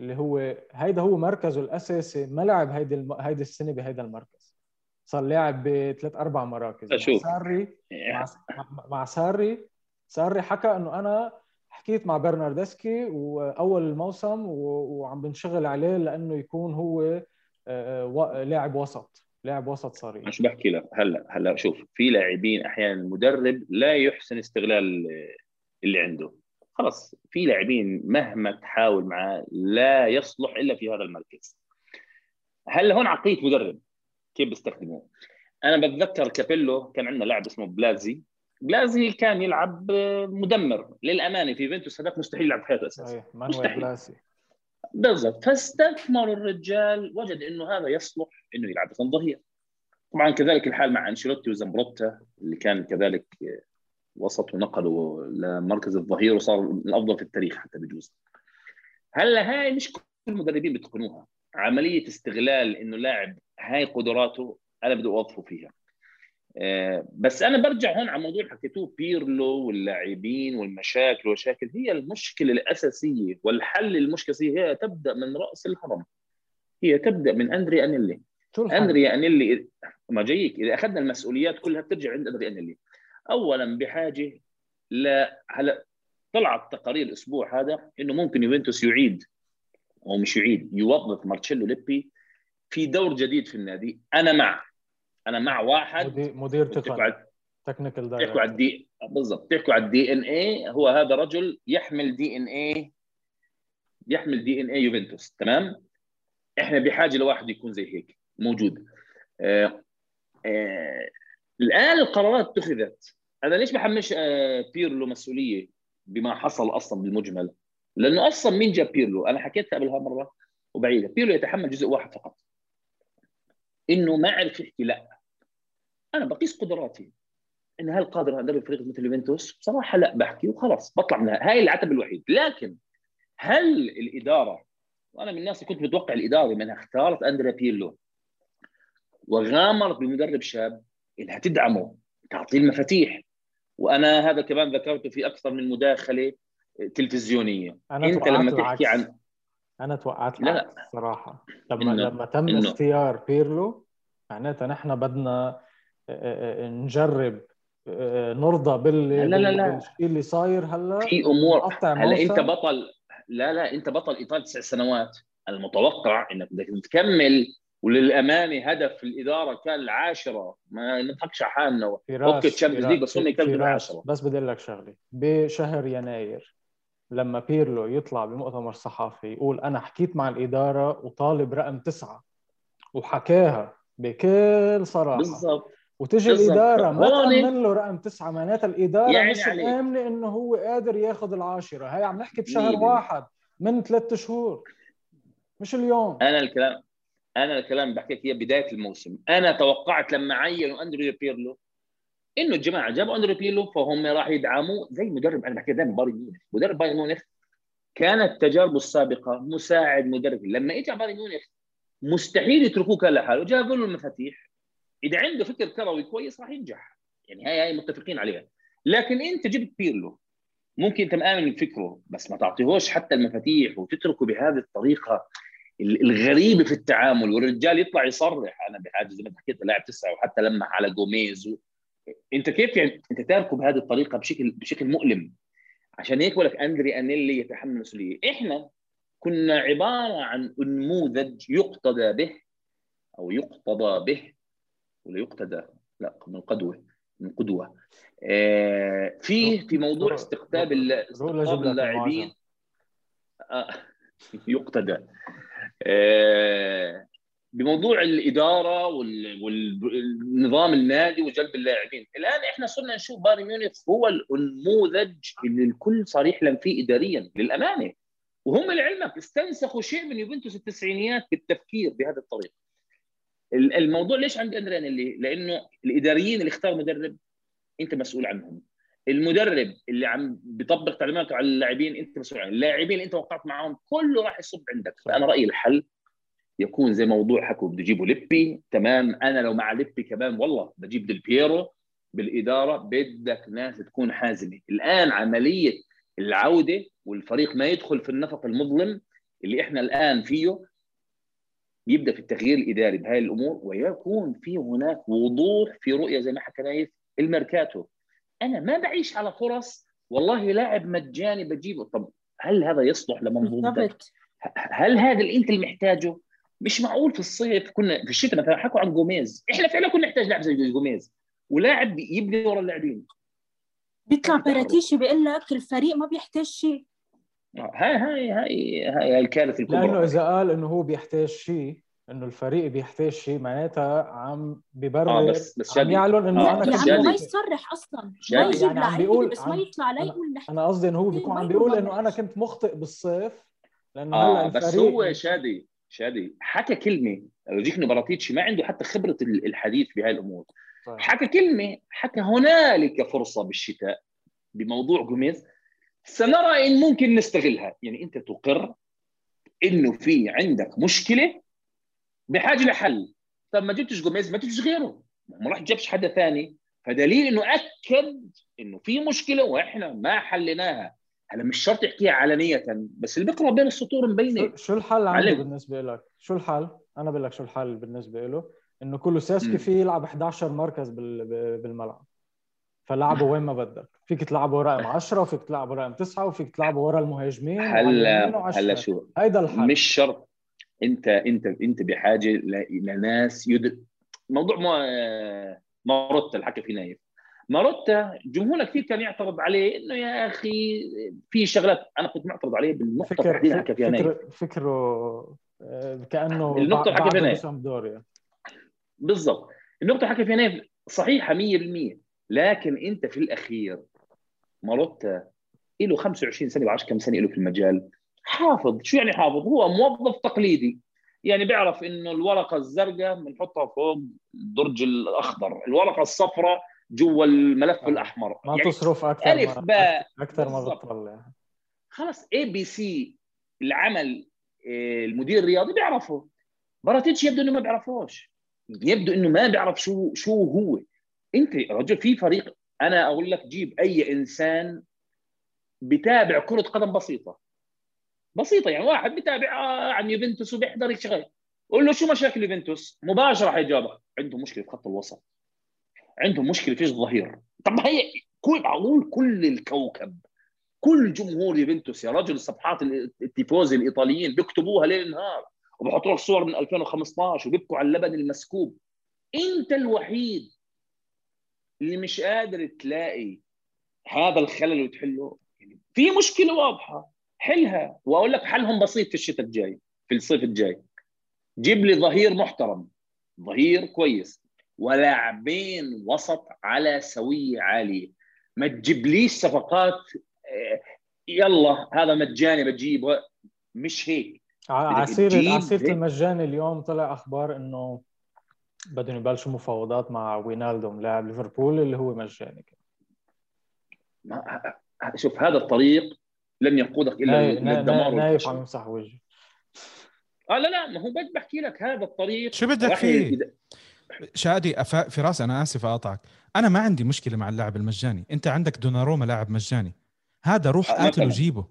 اللي هو هيدا هو مركزه الأساسي ما لعب هيدي الم... هيدي السنة بهيدا المركز. صار لاعب بثلاث أربع مراكز. أشوف. مع ساري مع, مع ساري. ساري حكى إنه أنا حكيت مع برناردسكي وأول الموسم وعم بنشغل عليه لأنه يكون هو آه، آه، لاعب وسط. لاعب وسط صريح. مش بحكي لك. هلا هلا شوف في لاعبين أحيانا المدرب لا يحسن استغلال اللي عنده. خلص في لاعبين مهما تحاول معاه لا يصلح إلا في هذا المركز. هلا هون عقلية مدرب كيف بيستخدموه؟ أنا بتذكر كابيلو كان عندنا لاعب اسمه بلازي. بلازي كان يلعب مدمر. للأمانة في يوفنتوس هذاك مستحيل يلعب حياته أساسا مستحيل. بلازي. بالضبط. فاستثمر الرجال وجد إنه هذا يصلح إنه يلعب مثلا ظهير. طبعا كذلك الحال مع أنشيلوتي وزمبروتا اللي كان كذلك وسط ونقلوا لمركز الظهير وصار الأفضل في التاريخ حتى بجوز. هلأ هاي مش كل المدربين بيتقنوها عملية استغلال إنه لاعب هاي قدراته أنا بدي أوظفه فيها. بس أنا برجع هون على موضوع حكيتوه بيرلو واللاعبين والمشاكل والمشاكل هي المشكلة الأساسية والحل المشكلة هي تبدأ من رأس الهرم هي تبدأ من أندري أنيلي. أندري أنيلي ما جايك إذا أخذنا المسؤوليات كلها بترجع عند أندري أنيلي. اولا بحاجة ل هلا طلعت تقارير الأسبوع هذا إنه ممكن يوفنتوس يعيد أو مش يعيد يوظف مارتشيلو ليبي في دور جديد في النادي. أنا مع. أنا مع واحد مدير, مدير تقني. technical تحكوا على ال D بالضبط. تحكوا على ال DNA هو هذا رجل يحمل دي ان اي يحمل دي ان اي يوفنتوس. تمام؟ إحنا بحاجة لواحد يكون زي هيك. موجود. آه آه الآن القرارات اتخذت. أنا ليش بحملش آه بيرلو مسؤولية بما حصل أصلا بالمجمل؟ لأنه أصلا مين جاب بيرلو؟ أنا حكيتها قبلها مرة وبعيدها بيرلو يتحمل جزء واحد فقط. إنه ما عرف يحكي لأ. أنا بقيس قدراتي. إن هل قادر ادرب فريق مثل يوفنتوس؟ بصراحه لا بحكي وخلاص بطلع منها. هاي العتب الوحيد. لكن هل الإدارة وأنا من الناس اللي كنت متوقع الإدارة منها اختارت اندريا بيرلو وغامرت بمدرب شاب انها تدعمه تعطيه المفاتيح. وأنا هذا كمان ذكرته في أكثر من مداخلة تلفزيونية. أنا أنت لما تحكي عن أنا توقعت لا. لا صراحة. لما لما تم اختيار بيرلو معناتها نحن بدنا نجرب نرضى بال لا لا لا. بالشيء اللي صاير هلا. في أمور. هلا أنت بطل لا لا أنت بطل ايطاليا تسع سنوات. المتوقع إنك بدك تكمل وللأمانة هدف الإدارة كان العاشرة. ما نضحكش على حالنا. okay Champions League بس هم يكملوا العاشرة. بس بدي أقول لك شغلة. بشهر يناير لما بيرلو يطلع بمؤتمر صحفي يقول أنا حكيت مع الإدارة وطالب رقم تسعة وحكاها بكل صراحة. بالضبط. وتجي بالضبط. الإدارة ما تامن له رقم تسعة؟ معناتها الإدارة يعني مش. مآمنه إنه هو قادر ياخذ العاشرة. هاي عم نحكي بشهر. واحد من ثلاث شهور مش اليوم. أنا الكلام أنا الكلام بحكي لك إياه بداية الموسم. أنا توقعت لما عينوا أندريو بيرلو إنه الجماعة جابوا أندريو بيرلو فهم راح يدعموه زي مدرب أنا بحكي دائما بايرن ميونخ. مدرب بايرن ميونخ كانت تجاربه السابقة مساعد مدرب. لما اجى بايرن ميونخ مستحيل يتركوه كان لحاله جابوا له المفاتيح. إذا عنده فكر كروي كويس راح ينجح. يعني هاي هاي متفقين عليها. لكن أنت جبت بيرلو. ممكن أنت مآمن بفكره بس ما تعطيهوش حتى المفاتيح وتتركه بهذه الطريقة الغريبة في التعامل والرجال يطلع يصرح. أنا بحاجه زي ما حكيت لاعب تسعة وحتى لمح على جوميز و... أنت كيف يعني أنت تاركه بهذه الطريقة بشكل بشكل مؤلم؟ عشان هيك بقول لك أندري أنيلي يتحمل المسؤوليه إحنا كنا عبارة عن نموذج يقتدى به أو يقتضى به ولا يقتدى لا من قدوة من قدوة. آه فيه في موضوع استقطاب استقطاب اللاعبين. آه، يقتدى. آه، بموضوع الإدارة وال- والنظام النادي وجلب اللاعبين. الآن إحنا صرنا نشوف بايرن ميونخ هو النموذج اللي الكل صار يحلم فيه اداريا للأمانة. وهم لعلمك استنسخوا شيء من يوفنتوس التسعينيات بالتفكير بهذه الطريقة. ال- الموضوع ليش عند اندريان اللي لأنه الإداريين اللي اختار مدرب أنت مسؤول عنهم. المدرب اللي عم بيطبق تعليماته على اللاعبين أنت مسؤول عنه اللاعبين اللي أنت وقعت معهم كله راح يصب عندك. فأنا رأيي الحل يكون زي موضوع حكوا بده يجيبوا ليبي. تمام. أنا لو مع ليبي كمان والله بجيب ديل بيرو بالإدارة بدك ناس تكون حازمة. الآن عملية العودة والفريق ما يدخل في النفق المظلم اللي إحنا الآن فيه يبدأ في التغيير الإداري بهذه الأمور ويكون في هناك وضوح في رؤية زي ما حكى نايف الميركاتو. أنا ما بعيش على فرص والله لاعب مجاني بجيبه. طب هل هذا يصلح لمنظومتك؟ هل هذا اللي أنت اللي محتاجه؟ مش معقول في الصيف كنا في الشتاء مثلا حكوا عن جوميز، إحنا فعلا كنا نحتاج لاعب زي جوميز. ولاعب يبني ورا اللاعبين. بيطلع باراتيشي بيقول لك الفريق ما بيحتاج شيء هاي هاي هاي هاي الكارثة الكبرى لأنه إذا قال إنه هو بيحتاج شيء إنه الفريق بيحتاج شيء معناتها عم ببرر آه بس بس عم يعلن إنه آه، أنا يعني شادي. ما. يصرح أصلا ما شادي. يجيب يعني عم بيقول- بس ما يطلع لا يقول نحن أنا قصدي إنه هو إيه، بيكون عم يقول بيقول إنه. أنا كنت مخطئ بالصيف لأنه آه هلأ بس هو شادي شادي حكى كلمة روجيكني براتيتش ما عنده حتى خبرة ال- الحديث بهاي الأمور طيب. حكى كلمة حكى هنالك فرصة بالشتاء بموضوع جوميز سنرى إن ممكن نستغلها يعني أنت تقر إنه في عندك مشكلة بحاجة لحل طب ما جبتش جوميز ما جبتش غيره ما راح جابش حدا ثاني فدليل إنه أكد إنه في مشكلة وإحنا ما حليناها هلا مش شرط يحكيها علنية بس اللي بيقرأ بين السطور مبينة شو- الحل عنده. بالنسبة لك؟ شو الحل؟ أنا بقول لك شو الحل بالنسبة له؟ إنه كله ساسكي. فيه يلعب 11 مركز بالملعب فلعبه وين ما بدك، فيك تلعبه رقم 10 وفيك تلعبه رقم 9 وفيك تلعبه ورا المهاجمين هلا هلا. شو؟ هيدا الحل مش شرط. انت انت انت بحاجة لناس يد... موضوع ما ماروتا اللي حكى فيه نايف. ماروتا جمهورنا كثير كان يعترض عليه إنه يا أخي في شغلات أنا كنت معترض عليه بالنقطة فكر تحديدا حكى فيها نايف. فكرة فكرة آه، كأنه النقطة اللي حكى فيها نايف. بالضبط. النقطة حكى فيها نايف صحيحة 100% لكن انت في الأخير ماروتا له 25 سنة بعرفش كم سنة له في المجال. حافظ. شو يعني حافظ؟ هو موظف تقليدي. يعني بيعرف إنه الورقة الزرقاء بنحطها فوق الدرج الأخضر. الورقة الصفراء جوا الملف آه. الأحمر. ما يعني تصرف أكثر ألف ما باء. أكثر ما. بتطلع خلاص ABC العمل آه، المدير الرياضي بيعرفه. براتيتش يبدو إنه ما بيعرفوش. يبدو إنه ما بيعرف شو شو هو. انت رجل في فريق أنا أقول لك جيب اي انسان بتابع كرة قدم بسيطة. بسيطة يعني واحد بتابع آه، عن يوفنتوس وبيحضر شغله قول له شو مشاكل يوفنتوس؟ مباشرة حيجاوبك. عنده مشكلة في خط الوسط. عنده مشكلة فيش ظهير. طب هي كل معقول كل الكوكب كل جمهور يوفنتوس يا رجل صفحات التيفوزي الإيطاليين بيكتبوها ليل نهار وبحطوا لك صور من 2015 وبيبكوا على اللبن المسكوب. انت الوحيد اللي مش قادر تلاقي هذا الخلل وتحله يعني في مشكلة واضحة حلها. وأقول لك حلهم بسيط في الشتاء الجاي في الصيف الجاي. جيب لي ظهير محترم ظهير كويس ولاعبين وسط على سوية عالية. ما تجيبليش صفقات آه، يلا هذا مجاني بجيبه مش هيك. عسيرة عسيرة المجاني اليوم طلع أخبار إنه بدهم يبلشوا مفاوضات مع وينالدوم لاعب ليفربول اللي هو مجاني ما شوف هذا الطريق لن يقودك إلى الدمار نايف عم يمسح وجهه. آه لا لا ما هو بحكي لك هذا الطريق. شو بدك فيه؟ شادي أفا... فراس أنا آسف أقاطعك. أنا ما عندي مشكلة مع اللاعب المجاني. أنت عندك دوناروما لاعب مجاني. هذا روح آه قاتل وجيبه.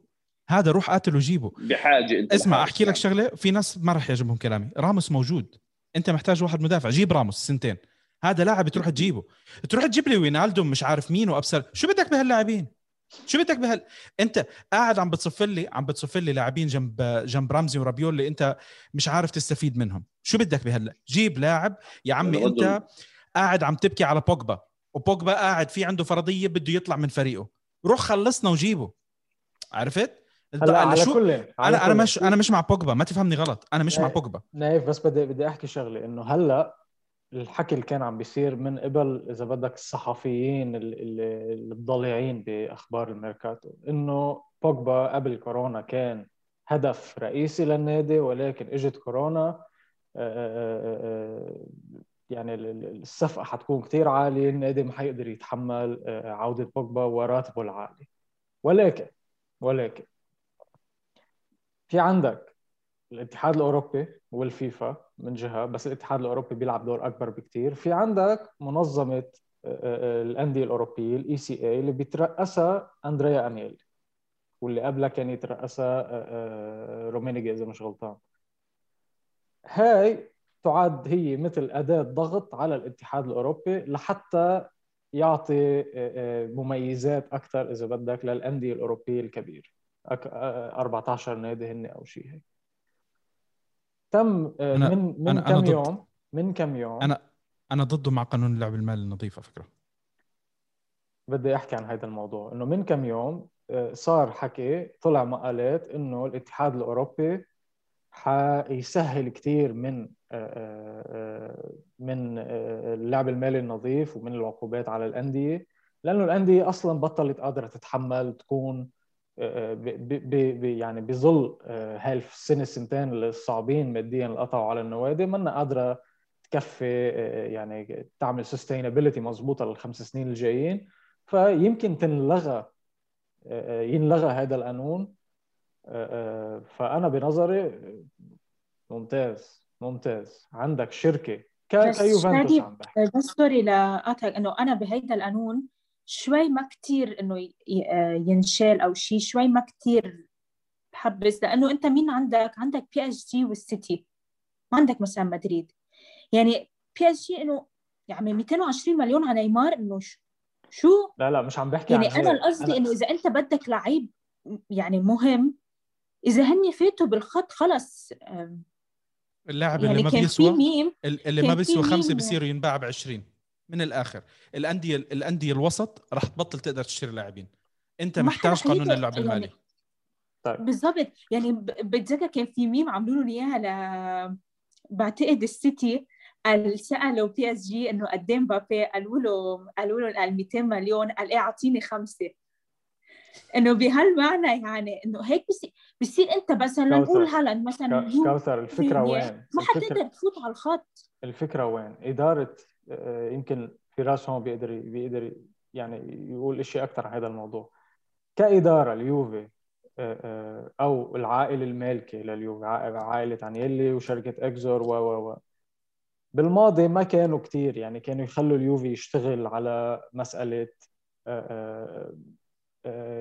هذا روح قاتل وجيبه. بحاجة أنت اسمع بحاجة. أحكي لك شغلة. في ناس ما راح يعجبهم كلامي. راموس موجود. انت محتاج واحد مدافع. جيب راموس سنتين. هذا لاعب تروح تجيبه. تروح تجيب لي وينالدو مش عارف مين وابصر شو بدك بهاللاعبين؟ شو بدك بهال انت قاعد عم بتصف لي عم بتصف لي لاعبين جنب جنب رمزي ورابيول اللي انت مش عارف تستفيد منهم. شو بدك بهال جيب لاعب. يا عمي انت قاعد عم تبكي على بوجبا. وبوجبا قاعد في عنده فرضية بده يطلع من فريقه. روح خلصنا وجيبه. عرفت؟ هلا على شو كل أنا أنا مش أنا مش مع بوجبا ما تفهمني غلط أنا مش مع بوجبا. نايف بس بدي بدي أحكي شغلة إنه هلأ الحكي اللي كان عم بيصير من قبل إذا بدك الصحفيين الضالعين بأخبار الميركاتو إنه بوجبا قبل كورونا كان هدف رئيسي للنادي ولكن إجت كورونا آه، آه، آه، يعني الصفقة حتكون كثير عالية النادي ما حيقدر يتحمل عودة بوجبا وراتبه العالي. ولكن ولكن في عندك الاتحاد الأوروبي والفيفا من جهة بس الاتحاد الأوروبي بيلعب دور أكبر بكثير في عندك منظمة آه، آه، الأندية الأوروبية ال ECA اللي بيترأسها أندريا أنييلي واللي قبلها كان يترأسها آه، رومينيجي إذا مش غلطان. هاي تعد هي مثل أداة ضغط على الاتحاد الأوروبي لحتى يعطي مميزات أكثر إذا بدك للأندية الأوروبية الكبيرة. 14 نادي هن أو شيء هيك. تم آه، أنا من من أنا كم أنا يوم من كم يوم؟ أنا أنا ضده مع قانون اللعب المالي النظيف على فكرة. بدي أحكي عن هذا الموضوع. إنه من كم يوم آه، صار حكي طلع مقالات إنه الاتحاد الأوروبي حيسهل كثير من آه، من اللعب المالي النظيف ومن العقوبات على الأندية لأنه الأندية أصلا بطلت قادرة تتحمل تكون بي يعني بظل آه، هاي السنة السنتين الصعبين ماديا اللي قطعوا على النوادي منا قادرة تكفي آه، يعني تعمل sustainability مضبوطه للخمس سنين الجايين. فيمكن تنلغى آه، ينلغى هذا القانون. فأنا بنظري ممتاز ممتاز. عندك شركة كيوفنتوس عم بحكي. sorry لقاطعك إنه أنا بهيدا القانون شوي ما كتير إنه آه، ينشال أو شيء شوي ما كتير بحبذ لأنه أنت مين عندك؟ عندك بي اس جي والسيتي ما عندك مثلا مدريد. يعني بي اس جي إنه يعني 220 مليون على نيمار إنه شو؟ لا لا مش عم بحكي يعني عن أنا قصدي إنه إذا أنت بدك لعيب يعني مهم إذا هني فاتوا بالخط خلص اللاعب يعني اللي ما بيسوى اللي ما بيسوى خمسة بصيروا ينباع ب 20 من الآخر. الأندية الأندية الوسط راح تبطل تقدر تشتري لاعبين. أنت محتاج قانون اللعب المالي. يعني طيب. بالضبط. يعني بتذكر كان في ميم عملوا له إياها ل بعتقد السيتي قال سألوا بي اس جي إنه قد إيه مبابي؟ قالوا له قالوا له قال 200 مليون. قال إيه أعطيني خمسة. إنه بهالمعنى يعني إنه هيك بصير بصير أنت مثلا نقول هالاند مثلا كوثر الفكرة وين؟ ما حتقدر تفوت على الخط. الفكرة وين؟ إدارة يمكن فراس هون بيقدر بيقدر يعني يقول شيء أكثر عن هذا الموضوع. كإدارة اليوفي آه، آه، أو العائلة المالكة لليوفي عائلة عنيلي وشركة إكزور و و و. بالماضي ما كانوا كثير يعني كانوا يخلوا اليوفي يشتغل على مسألة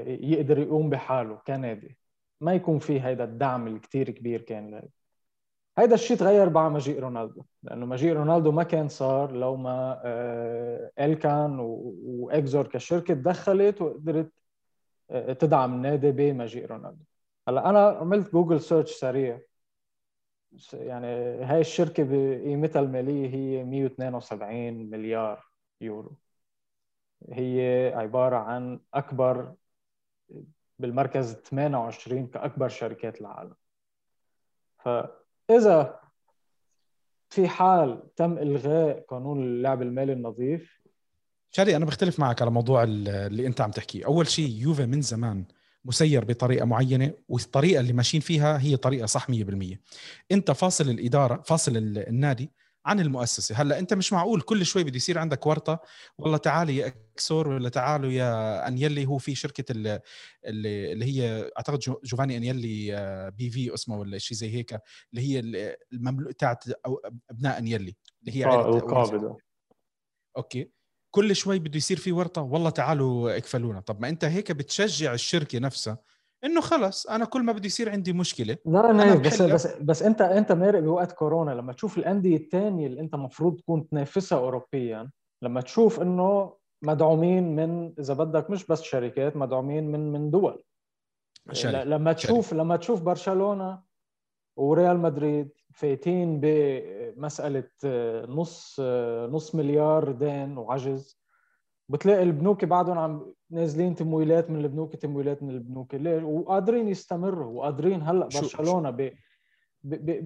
يقدر يقوم بحاله كنادي. ما يكون في هذا الدعم الكثير كبير كان له هيدا الشيء تغير بعد مجيء رونالدو لأنه مجيء رونالدو ما كان صار لو ما آه، الكان وإكزور كشركة تدخلت وقدرت آه، تدعم النادي بمجيء رونالدو. هلأ أنا عملت Google search سريع. يعني هاي الشركة بقيمتها المالية هي 172 مليار يورو. هي عبارة عن أكبر بالمركز 28 كأكبر شركات العالم. فاذا في حال تم إلغاء قانون اللعب المالي النظيف شادي أنا بختلف معك على موضوع اللي أنت عم تحكيه. أول شيء يوفي من زمان مسير بطريقة معينة والطريقة اللي ماشيين فيها هي طريقة صح 100% أنت فاصل الإدارة فاصل النادي عن المؤسسة. هلأ أنت مش معقول كل شوي بده يصير عندك ورطة. والله تعالي يا إكسور ولا تعالوا يا أنيلي. هو في شركة اللي, اللي هي أعتقد جوفاني أنيلي آه، بي في اسمه ولا شيء زي هيك اللي هي المملوك تاعت أبناء أنيلي اللي هي عائله أوكي. كل شوي بده يصير في ورطة. والله تعالوا اكفلونا طب ما أنت هيك بتشجع الشركة نفسها إنه خلص أنا كل ما بده يصير عندي مشكلة لا أنا بس بس بس انت أنت مارق بوقت كورونا لما تشوف الأندية الثانية اللي أنت المفروض تكون تنافسها اوروبيا لما تشوف إنه مدعومين من إذا بدك مش بس شركات مدعومين من من دول شري. لما تشوف شري. لما تشوف برشلونة وريال مدريد فايتين بمسألة نص نص مليار دين وعجز بتلاقي البنوك بعدهم عم نازلين تمويلات من البنوك تمويلات من البنوك ليه؟ وقادرين يستمروا وقادرين هلأ برشلونة ب...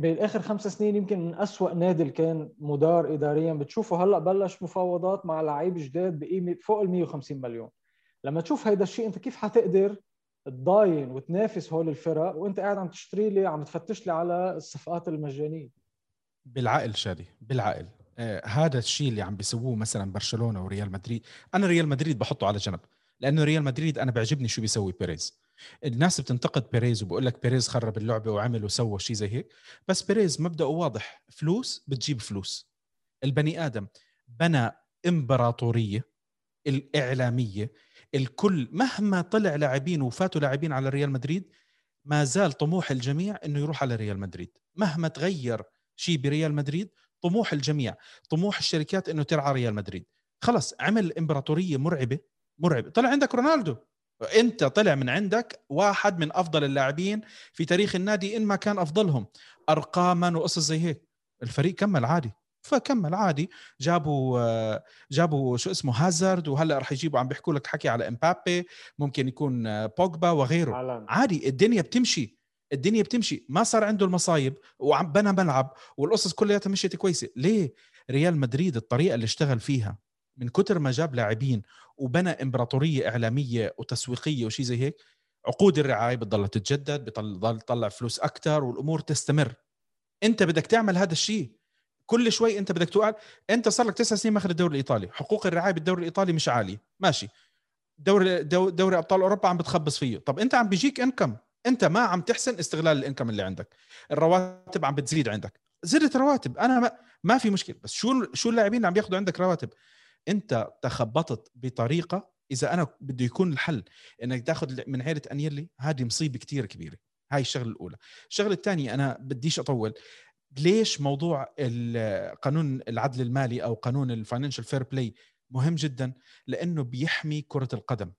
بالآخر خمس سنين يمكن من أسوأ نادي كان مدار اداريا. بتشوفوا هلأ بلش مفاوضات مع لعيب جداد بقيمة فوق ال 150 مليون. لما تشوف هيدا الشيء أنت كيف حتقدر تضاين وتنافس هول الفرق وأنت قاعد عم تشتري لي عم تفتش لي على الصفقات المجانية؟ بالعقل شادي بالعقل. آه هذا الشيء اللي عم بيسووه مثلا برشلونة وريال مدريد. أنا ريال مدريد بحطه على جنب. لأنه ريال مدريد أنا بيعجبني شو بيسوي بيريز. الناس بتنتقد بيريز وبقول لك بيريز خرب اللعبة وعمل وسوى شيء زي هيك بس بيريز مبدأه واضح فلوس بتجيب فلوس. البني آدم بنى إمبراطورية الإعلامية الكل مهما طلع لاعبين وفاتوا لاعبين على ريال مدريد ما زال طموح الجميع إنه يروح على ريال مدريد. مهما تغير شيء بريال مدريد طموح الجميع طموح الشركات إنه ترعى ريال مدريد. خلص عمل إمبراطورية مرعبة مرعبه طلع عندك رونالدو. انت طلع من عندك واحد من أفضل اللاعبين في تاريخ النادي إن ما كان أفضلهم. أرقاما وقصص زي هيك. الفريق كمل عادي. فكمل عادي. جابوا جابوا شو اسمه هازارد وهلأ رح يجيبوا عم بيحكوا لك حكي على إمبابي ممكن يكون بوجبا وغيره. علم. عادي الدنيا بتمشي. الدنيا بتمشي. ما صار عنده المصايب وعم بنى ملعب والقصص كلها مشيت كويسة. ليه؟ ريال مدريد الطريقة اللي اشتغل فيها من كتر ما جاب لاعبين وبنى إمبراطورية إعلامية وتسويقية وشي زي هيك عقود الرعاية بتضل تتجدد بتضل تطلع فلوس أكثر والأمور تستمر. أنت بدك تعمل هذا الشيء. كل شوي أنت بدك تقعد أنت صار لك تسع سنين ماخذ الدوري الإيطالي. حقوق الرعاية بالدوري الإيطالي مش عالية. ماشي. دوري دوري أبطال أوروبا عم بتخبص فيه. طب أنت عم بيجيك انكم أنت ما عم تحسن استغلال الإنكم اللي عندك. الرواتب عم بتزيد عندك. زدت رواتب. أنا ما, ما في مشكلة. بس شو شو اللاعبين اللي عم بياخذوا عندك رواتب؟ أنت تخبطت بطريقة إذا أنا بده يكون الحل إنك تاخذ من عيلة انيلي هذه مصيبة كثير كبيرة. هاي الشغلة الأولى. الشغلة الثانية أنا بديش أطول. ليش موضوع قانون العدل المالي أو قانون ال financial fair play مهم جدا؟ لأنه بيحمي كرة القدم.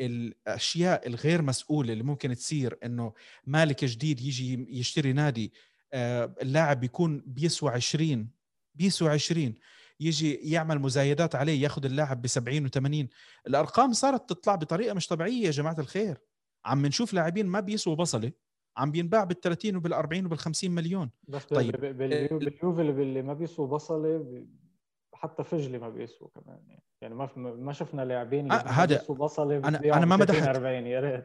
الأشياء الغير مسؤولة اللي ممكن تصير إنه مالك جديد يجي يشتري نادي آه، اللاعب بيكون بيسوى 20 بيسوى 20 يجي يعمل مزايدات عليه ياخذ اللاعب ب 70 و80 الأرقام صارت تطلع بطريقة مش طبيعية يا جماعة الخير. عم نشوف لاعبين ما بيسووا بصلة عم بينباع بال 30 وبال 40 وبال 50 مليون بس طيب باليوفي اللي ما بيسووا بصلة حتى فجلي ما بيسووا كمان. يعني ما ما شفنا لاعبين آه هذا بيسووا بصلة أنا أنا ما مدحت 40 يا ريت.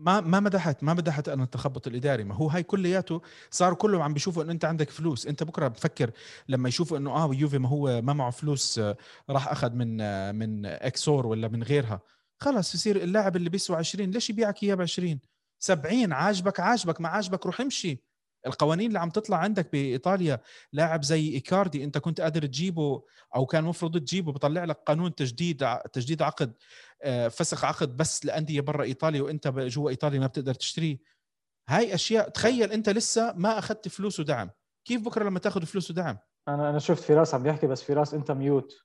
ما ما مدحت ما مدحت أنا التخبط الإداري. ما هو هاي كلياته صار كلهم عم بيشوفوا انه أنت عندك فلوس. أنت بكرة بفكر لما يشوفوا إنه آه يوفي ما هو ما معه فلوس آه، راح أخذ من آه، من إكسور ولا من غيرها. خلص يصير اللاعب اللي بيسوى 20 ليش يبيعك إياه ب 20 70 عاجبك عاجبك ما عاجبك روح امشي. القوانين اللي عم تطلع عندك بإيطاليا لاعب زي إيكاردي أنت كنت قادر تجيبه أو كان مفروض تجيبه بطلع لك قانون تجديد تجديد عقد آه، فسخ عقد بس لأندية برا إيطاليا وأنت جوا إيطاليا ما بتقدر تشتريه. هاي أشياء تخيل أنت لسه ما أخذت فلوس ودعم كيف بكرة لما تاخذ فلوس ودعم أنا أنا شفت فراس عم بيحكي بس فراس أنت ميوت.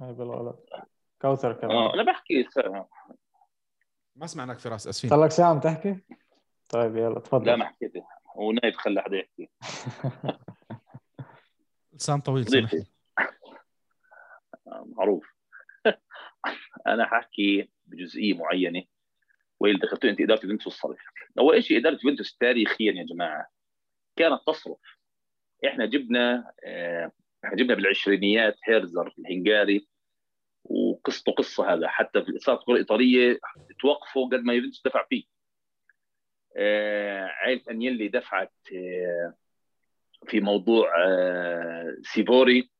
هاي بالغلط. كوثر كمان. آه أنا بحكي ما سمعناك فراس آسفين. صار لك ساعة عم تحكي؟ طيب يلا تفضل. لا ما حكيت. ونايف خلى حدا يحكي. لسان طويل سامحني. أنا حاحكي بجزئية معينة. واللي دخلتوا أنت إدارة يوفنتوس الصرف أول شيء إدارة يوفنتوس تاريخيا يا جماعة كانت تصرف. إحنا جبنا آه، إحنا جبنا بالعشرينيات هيرزر الهنغاري وقصته قصة هذا حتى في اصابه الكره الايطاليه توقفوا قد ما يوفنتوس دفع فيه. آه، عائله انيلي دفعت آه، في موضوع سيڤوري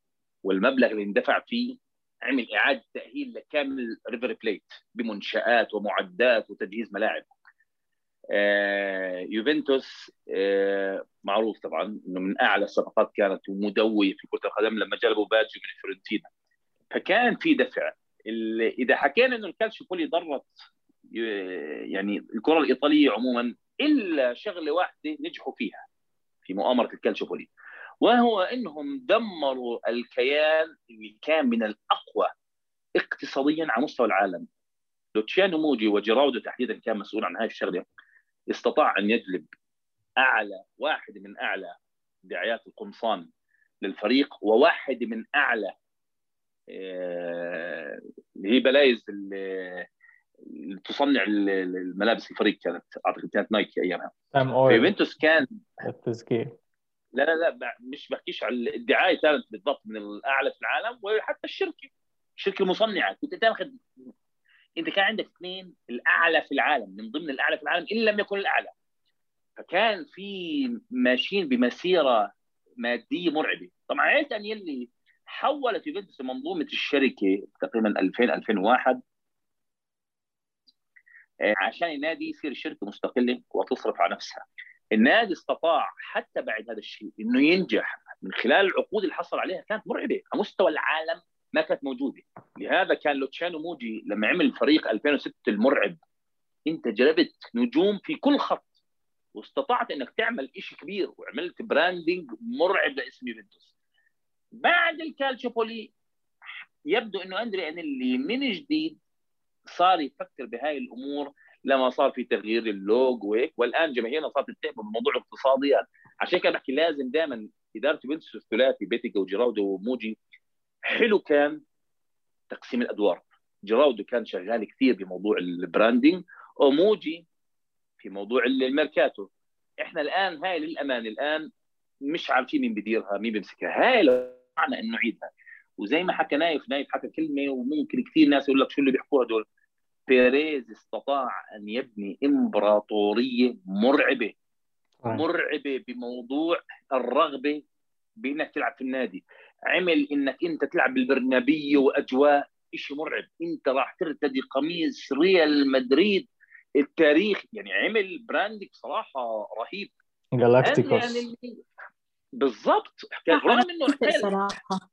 والمبلغ اللي اندفع فيه عمل إعادة تأهيل لكامل ريفر بليت بمنشآت ومعدات وتجهيز ملاعب. آه يوفنتوس آه معروف طبعا إنه من أعلى الصفقات كانت ومدوية في كرة القدم لما جلبوا باجيو من فيورنتينا. فكان في دفع إذا حكينا إنه الكالتشوبولي ضرت يعني الكرة الإيطالية عموما إلا شغلة واحدة نجحوا فيها في مؤامرة الكالتشوبولي وهو إنهم دمروا الكيان اللي كان من الأقوى اقتصاديا على مستوى العالم. لوتشيانو موجي وجيراودو تحديدا كان مسؤول عن هذه الشغلة استطاع أن يجلب أعلى واحد من أعلى دعايات القمصان للفريق وواحد من أعلى اللي هي players اللي تصنع الملابس الفريق كانت. أعتقد كانت نايكي أيامها. يوفنتوس كان التزكية. لا لا لا مش بحكيش على الدعاية كانت بالضبط من الأعلى في العالم وحتى الشركة. الشركة المصنعه كنت تاخذ أنت كان عندك اثنين الأعلى في العالم من ضمن الأعلى في العالم إن لم يكن الأعلى. فكان في ماشيين بمسيرة مادية مرعبة. طبعا عائله انيلي حولت يوفنتوس منظومه الشركة تقريبا 2000 2001 آه، عشان النادي يصير شركة مستقلة وتصرف على نفسها. النادي استطاع حتى بعد هذا الشيء إنه ينجح من خلال العقود اللي حصل عليها كانت مرعبة. على مستوى العالم ما كانت موجودة. لهذا كان لوتشانو موجي لما عمل فريق 2006 المرعب أنت جلبت نجوم في كل خط. واستطعت إنك تعمل شيء كبير وعملت branding مرعب لاسم يوفنتوس. بعد الكالتشوبولي يبدو إنه أندريا أنيلي من جديد صار يفكر بهاي الأمور لما صار في تغيير اللوجو وهيك. والآن جماهيرنا صارت تتهم بموضوع اقتصاديات. عشان كده بحكي لازم دائما إدارة يوفنتوس الثلاثي بيتيجا وجيراودو وموجي حلو كان تقسيم الأدوار. جيراودو كان شغال كثير بموضوع ال branding وموجي في موضوع الميركاتو. إحنا الآن هاي للأمان الآن مش عارفين مين بيديرها مين بيمسكها. هاي معنى إنه نعيدها وزي ما حكى نايف نايف حكى كلمة وممكن كثير ناس يقول لك شو اللي بيحكوها دول. بيريز استطاع أن يبني إمبراطورية مرعبة. مرعبة بموضوع الرغبة بإنك تلعب في النادي. عمل إنك أنت تلعب بالبرنابيه وأجواء شيء مرعب. أنت راح ترتدي قميص ريال مدريد التاريخ. يعني عمل brand صراحة رهيب. جالاكتيكوس. يعني بالضبط. رغم انه صراحة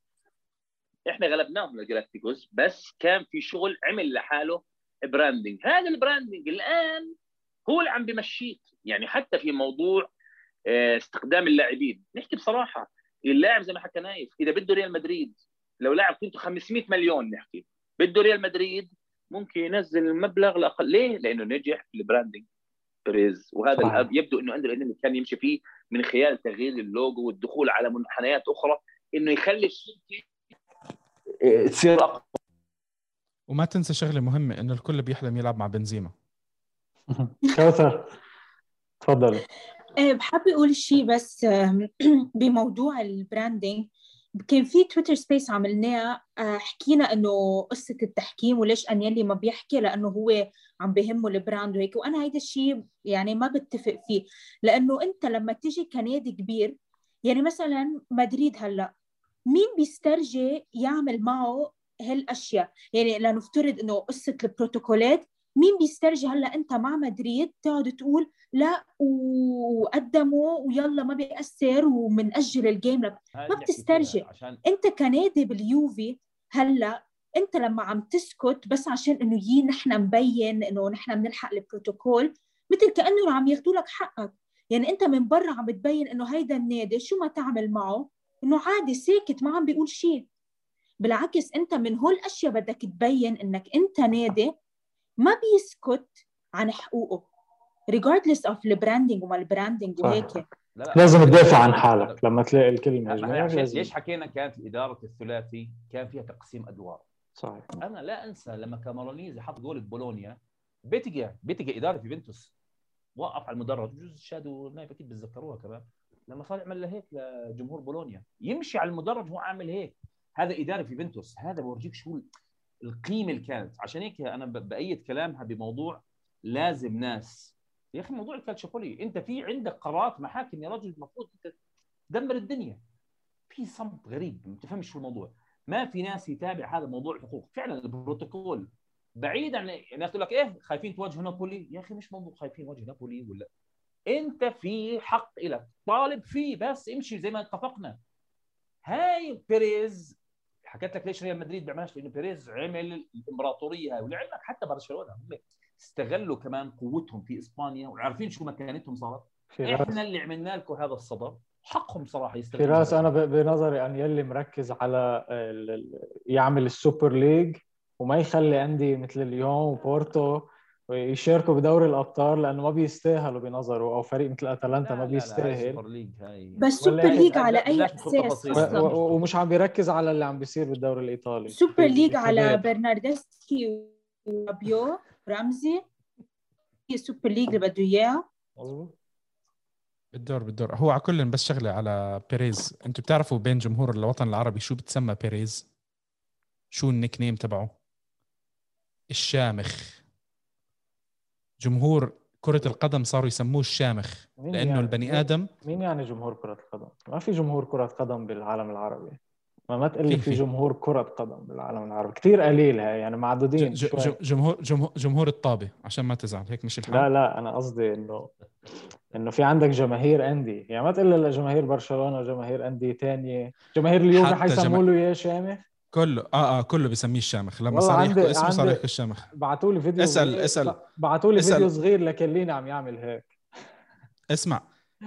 إحنا غلبناهم الجلاكتيكوس بس كان في شغل عمل لحاله branding هذا ال branding الآن هو اللي عم بمشيك. يعني حتى في موضوع آه، استخدام اللاعبين. نحكي بصراحة اللاعب زي ما حكى نايف إذا بده ريال مدريد لو لاعب قيمته 500 مليون نحكي بده ريال مدريد ممكن ينزل المبلغ لأقل. ليه؟ لأنه نجح في ال branding بيريز وهذا صحيح. يبدو إنه اللي كان يمشي فيه. من خلال تغيير اللوجو والدخول على منحنيات أخرى إنه يخلي الشركة تصير أقوى. وما تنسى شغلة مهمة إنه الكل بيحلم يلعب مع بنزيما. كوثر تفضل. إيه، بحب أقول شيء بس بموضوع ال branding كان في تويتر space عملناه آه، حكينا إنه قصة التحكيم وليش أنيلي ما بيحكي لأنه هو عم بهمه ال brand وهيك. وأنا هيدا الشيء يعني ما بتفق فيه. لأنه أنت لما تيجي كنادي كبير يعني مثلا مدريد هلأ مين بيسترجي يعمل معه هالأشياء؟ يعني لنفترض إنه قصة البروتوكولات مين بيسترجي هلا انت مع مدريد؟ تقعد تقول لا وقدموا ويلا ما بيأثر ومنأجل ال game ما بتسترجي عشان... انت كنادي باليوفي هلا انت لما عم تسكت بس عشان انه يي نحن مبين انه نحن بنلحق البروتوكول مثل كأنه عم ياخذوا لك حقك. يعني انت من برا عم بتبين انه هيدا النادي شو ما تعمل معه؟ انه عادي ساكت ما عم بيقول شيء بالعكس انت من هول الأشياء بدك تبين انك انت نادي ما بيسكت عن حقوقه regardless of ال branding وما ال branding وهيك. لازم تدافع عن حالك لما تلاقي الكلمة ليش حكينا كانت الاداره الثلاثي كان فيها تقسيم أدوار؟ صحيح. أنا لا أنسى لما كامارونيزي حط جول بولونيا بيتجا بيتجا إدارة يوفنتوس وقف على المدرج بجوز شادو نايف أكيد بتذكروها كمان لما صار يعمل هيك لجمهور بولونيا يمشي على المدرج وهو عامل هيك. هذا إدارة في يوفنتوس هذا بورجيك شو القيمة اللي كانت. عشان هيك أنا بأيد كلامها بموضوع لازم ناس. يا أخي موضوع الكالتشوبولي أنت في عندك قرارات محاكم يا رجل المفروض أنت تدمر الدنيا. في صمت غريب ما تفهمش شو الموضوع. ما في ناس يتابع هذا موضوع الحقوق. فعلا البروتوكول بعيد عن الناس تقول لك إيه خايفين تواجهوا نابولي. يا أخي مش موضوع خايفين نواجه نابولي ولا. أنت في حق لك طالب فيه بس امشي زي ما اتفقنا. هاي بيريز حكيت لك ليش ريال مدريد بيعملهاش لأنه بيريز عمل الإمبراطورية هاي ولعلمك حتى برشلونة. هم استغلوا كمان قوتهم في إسبانيا وعارفين شو مكانتهم صارت؟ إحنا اللي عملنا لكم هذا الصدر حقهم صراحة يستغلوا فراس أنا بنظري أن يلي مركز على يعمل ال Super League وما يخلي أندية مثل اليوم وبورتو ويشاركوا بدوري الأبطال لأنه ما بيستاهلوا بنظره أو فريق مثل أتلانتا ما بيستاهل. بس Super League على أي أساس ومش عم بيركز على اللي عم بيصير بالدوري الإيطالي. سوبر ليج على برناردسكي وابيو رمزي. هي ال Super League اللي بده إياه. بالدور بالدور. هو على كل بس شغلة على بيريز. أنتم بتعرفوا بين جمهور الوطن العربي شو بتسمى بيريز؟ شو ال nickname تبعه؟ الشامخ. جمهور كرة القدم صاروا يسموه الشامخ لأنه يعني؟ البني آدم مين يعني جمهور كرة القدم؟ ما في جمهور كرة قدم بالعالم العربي. ما ما تقول لي في, جمهور كرة قدم بالعالم العربي. كثير قليل هاي يعني معدودين جمهور جمهور جمهور الطابة عشان ما تزعل هيك مش الحال. لا لا أنا قصدي إنه إنه في عندك جماهير أندية يعني ما تقول لي جماهير برشلونة وجماهير أندية ثانية جماهير اليوفي حيسموا له إياه شامخ. كله آه آه كله بسميه الشامخ. لما صار يحكوا اسمه صار يحكوا الشامخ. بعثوا لي فيديو اسأل اسأل بعثوا لي فيديو صغير لكليني عم يعمل هيك. اسمع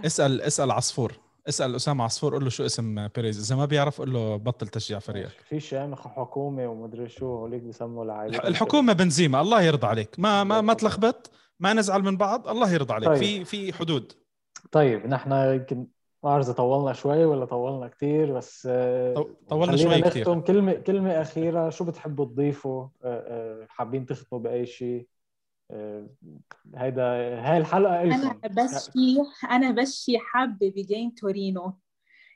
اسأل اسأل عصفور. اسأل أسامة عصفور قول له شو اسم بيريز. إذا ما بيعرف قول له بطل تشجيع فريقك. في شامخ حكومه ومدري شو هوليك بسموا لعيبه الحكومة بنزيما الله يرضى عليك. ما ما ما تلخبط ما نزعل من بعض الله يرضى عليك. طيب. في في حدود. طيب نحن يمكن اذا طولنا شوي ولا طولنا كثير بس طولنا شوي كثير كلمة كلمة أخيرة شو بتحبوا تضيفوا؟ حابين تختموا بأي شيء هيدا هاي الحلقة أنا بس شيء أنا بس شيء حابة بجيم تورينو.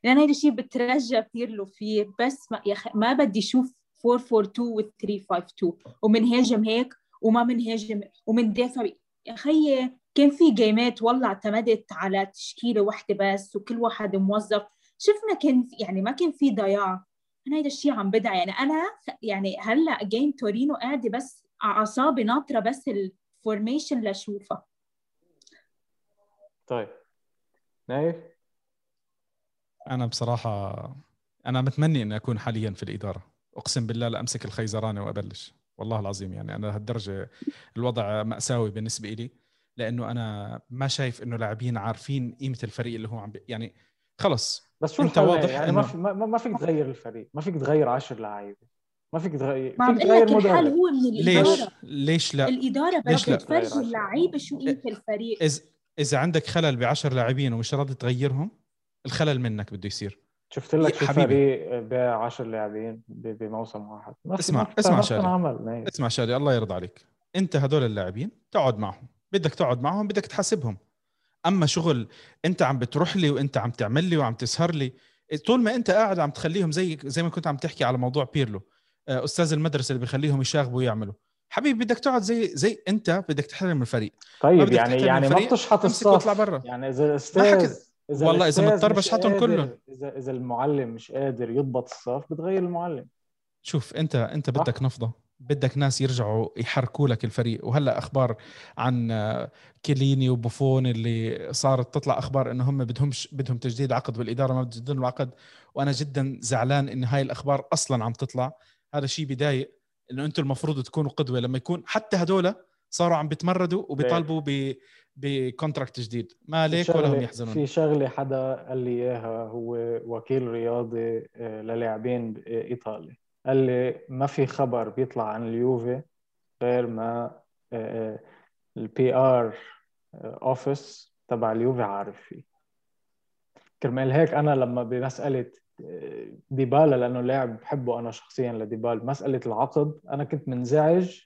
لأن هيدا الشيء بترجى كثير له فيه. بس ما, يخ... ما بدي أشوف 442 و 352 ومنهاجم هيك وما منهاجم ومندافع يا خيي كان في جيمات والله اعتمدت على تشكيلة واحدة بس وكل واحد موظف. شفنا كان يعني ما كان في ضياع. أنا هيدا الشيء عم بدع يعني أنا يعني هلأ game تورينو قاعدة بس أعصابي ناطرة بس ال formation لأشوفها. طيب. نايف أنا بصراحة أنا متمني إني أكون حاليا في الإدارة. أقسم بالله لأمسك الخيزرانة وأبلش. والله العظيم يعني أنا لهالدرجه الوضع مأساوي بالنسبة لي لأنه أنا ما شايف إنه لاعبين عارفين قيمة الفريق اللي هو عم بي... يعني خلص. بس شو أنت واضح يعني إنه... ما, في ما, ما فيك تغير الفريق ما فيك تغير 10 لعيبة ما فيك تغير ما فيك تغير مدرب الحل هو من الإدارة. ليش ليش لا؟ الإدارة بدها تفرجي اللعيبة شو قيمة الفريق. إذا إذا عندك خلل ب 10 لاعبين ومش راضي تغيرهم الخلل منك بده يصير. شفت لك شو فريق بيع 10 لاعبين بموسم واحد. اسمع اسمع شادي. اسمع شادي الله يرضى عليك. أنت هدول اللاعبين تقعد معهم. بدك تقعد معهم بدك تحاسبهم. أما شغل أنت عم بتروح لي وأنت عم تعمل لي وعم تسهر لي طول ما أنت قاعد عم تخليهم زي زي ما كنت عم تحكي على موضوع بيرلو أستاذ المدرسة اللي بيخليهم يشاغبوا ويعملوا. حبيبي بدك تقعد زي زي أنت بدك تحترم الفريق. طيب يعني يعني ما بتشحط الصف. برا. يعني إذا أستاذ إذا والله إذا مضطر بشحطهم كلهم اذا إذا المعلم مش قادر يضبط الصف بتغير المعلم. شوف أنت أنت بدك نفضة. بدك ناس يرجعوا يحركوا لك الفريق. وهلا أخبار عن كيليني وبوفون اللي صارت تطلع أخبار إنه هم بدهمش بدهم تجديد عقد والاداره ما بتجدد العقد. وأنا جدا زعلان إن هاي الأخبار أصلا عم تطلع. هذا شيء بضايق إنه أنتم المفروض تكونوا قدوة. لما يكون حتى هدول صاروا عم بيتمردوا وبيطالبوا ب ب contract جديد. ما عليك ولا هم يحزنون. في شغلة حدا قال لي إياها هو وكيل رياضي للاعبين ايطالي قال لي ما في خبر بيطلع عن اليوفي غير ما ال PR office تبع اليوفي عارف فيه. كرمال هيك أنا لما بمسألة ديبالا لأنه لاعب بحبه أنا شخصيا لديبالا مسألة العقد أنا كنت منزعج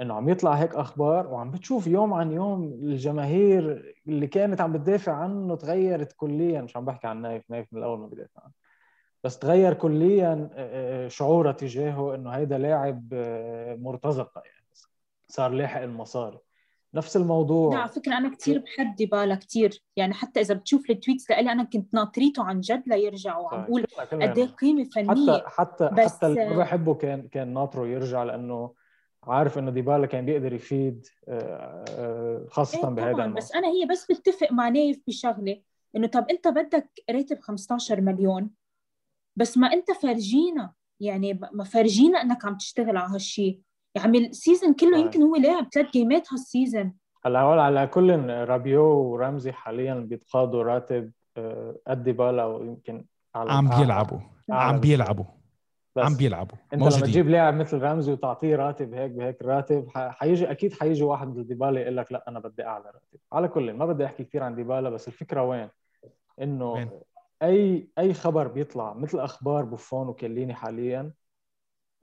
إنه عم يطلع هيك أخبار وعم بتشوف يوم عن يوم الجماهير اللي كانت عم بتدافع عنه تغيرت كليا. مش عم بحكي عن نايف؟ نايف من الأول ما بدافع عنه. بس تغير كليا شعوره تجاهه إنه هيدا لاعب مرتزقة يعني. صار لاحق المصاري. نفس الموضوع. لا على فكرة أنا كثير بحب ديبالا كثير يعني حتى إذا بتشوف ال tweets لإلي أنا كنت ناطريته عن جد ليرجع وعم بقول قد إيه قيمة فنية. حتى حتى بس حتى اللي بحبه كان كان ناطره يرجع لأنه عارف إنه ديبالا كان بيقدر يفيد خاصة إيه بهذا بس أنا هي بس بتفق مع نايف بشغلة إنه طب أنت بدك راتب 15 مليون. بس ما انت فرجينا يعني ما فرجينا انك عم تشتغل على هالشيء يعني ال season كله يمكن هو لاعب ثلاث جيمات هال season هلا هول على كل رابيو ورمزي حاليا بيتقاضوا راتب قد ديبالا ويمكن على عم بيلعبوا. عم بيلعبوا. عم بيلعبوا. أنت موجودين. لما تجيب لاعب مثل رمزي وتعطيه راتب هيك بهيك راتب حيجي أكيد حيجي واحد مثل ديبالا يقول لك لا أنا بدي أعلى راتب. على كل ما بدي أحكي كثير عن ديبالا بس الفكرة وين؟ إنه وين؟ أي أي خبر بيطلع مثل أخبار بوفون وكليني حاليا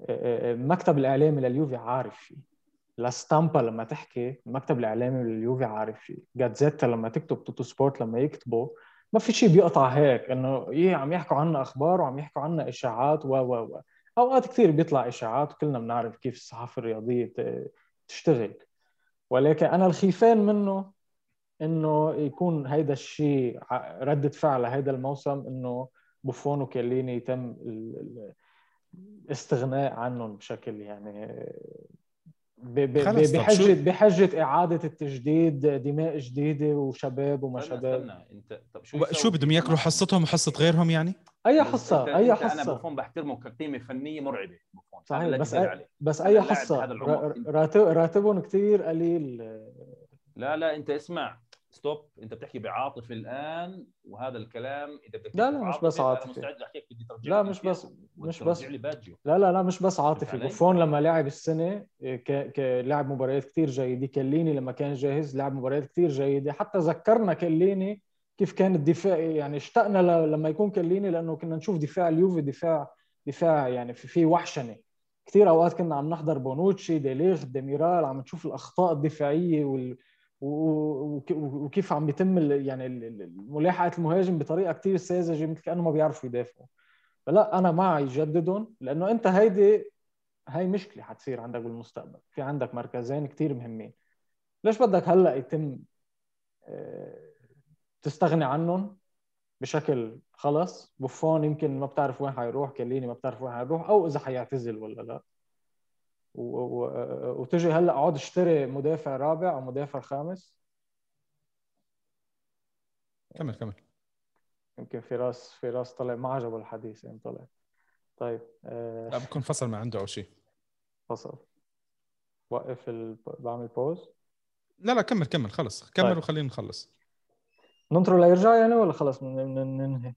المكتب الإعلامي لليوفي عارف فيه. لاستامبا لما تحكي المكتب الإعلامي لليوفي عارف فيه. جاتزيتا لما تكتب توتو سبورت لما يكتبوا ما في شيء بيقطع هيك إنه إيه عم يحكوا عنا أخبار وعم يحكوا عنا إشاعات و و و. أوقات كثير بيطلع إشاعات وكلنا بنعرف كيف الصحافة الرياضية تشتغل. ولكن أنا الخيفان منه إنه يكون هيدا الشيء ردة فعل هيدا الموسم إنه بوفون وكيليني يتم الاستغناء عنهم بشكل يعني بحجه بحجة إعادة التجديد دماء جديدة وشباب وما شباب انت طب شو شو بدهم ياكلوا حصتهم وحصة غيرهم يعني؟ أي حصة انت أي أنت حصة. أنا بوفون بحترمه كقيمة فنية مرعبة بوفون. صحيح بس أي بس أي حصة. راتب راتبهم كثير قليل. لا لا أنت اسمع. stop أنت بتحكي بعاطفة الآن وهذا الكلام إذا بدك لا لا مش بس عاطفة. مستعد أحكيك بدي ترجع لا مش بس مش بس. لي باجيو لا لا لا مش بس عاطفي بوفون لما لعب السنة كلاعب مباريات كثير جيدة. كليني لما كان جاهز لعب مباريات كثير جيدة. حتى ذكرنا كليني كيف كان الدفاع يعني اشتقنا لما يكون كليني لأنه كنا نشوف دفاع اليوفي دفاع دفاع يعني في في وحشنة. كثير أوقات كنا عم نحضر بونوتشي ديليغ ديميرال عم نشوف الأخطاء الدفاعية وال وكيف عم بيتم يعني ملاحقة المهاجم بطريقة كثير ساذجة مثل كأنه ما بيعرفوا يدافعوا. فلا أنا مع يجددهم لأنه أنت هيدي هاي مشكلة حتصير عندك بالمستقبل. في عندك مركزين كثير مهمين. ليش بدك هلأ يتم تستغني عنهم بشكل خلص؟ بوفون يمكن ما بتعرف وين حيروح كليني ما بتعرف وين حيروح أو إذا حيعتزل ولا لا. وتجي هلأ اقعد اشتري مدافع رابع أو مدافع خامس. كمل كمل. يمكن فراس فراس طلع ما عجبه الحديث يعني طلع. طيب آه... لا بكون فصل ما عنده أو شيء. فصل. وقف ال... بعمل بوز لا لا كمل كمل خلص. كمل طيب. وخلينا نخلص. ننطره ليرجع يعني ولا خلص ننهي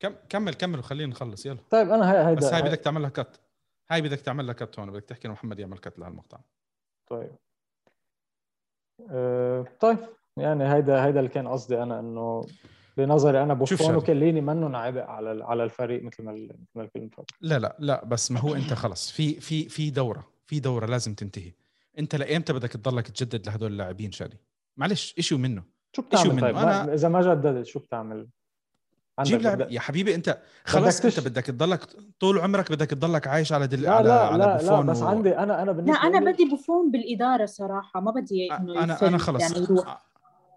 كم كمل كمل وخلينا نخلص. يلا. طيب أنا هي هيدا بس هاي بدك تعمل لها كت هاي بدك تعمل لها cut هون بدك تحكي محمد يعمل cut لهالمقطع. طيب. أه طيب يعني هيدا هيدا اللي كان قصدي أنا إنه بنظري أنا بوفون وكليني منه عبء على على الفريق مثل ما مثل ما الكل لا لا لا بس ما هو أنت خلص. في في في دورة في دورة لازم تنتهي. أنت لإيمتى بدك تضلك تجدد لهدول اللاعبين شادي؟ معلش ايشو منه شو بتعمل؟ طيب أنا... إذا ما جددت شو بتعمل؟ جيب لاعب يا حبيبي انت خلص بدك انت بدك تضلك طول عمرك بدك تضلك عايش على دل... لا على لا على لا, بوفون لا بس و... عندي أنا أنا بالنسبة لا أنا بدي بوفون بالإدارة صراحة ما بدي إنه أنا أنا خلص. يعني يروح.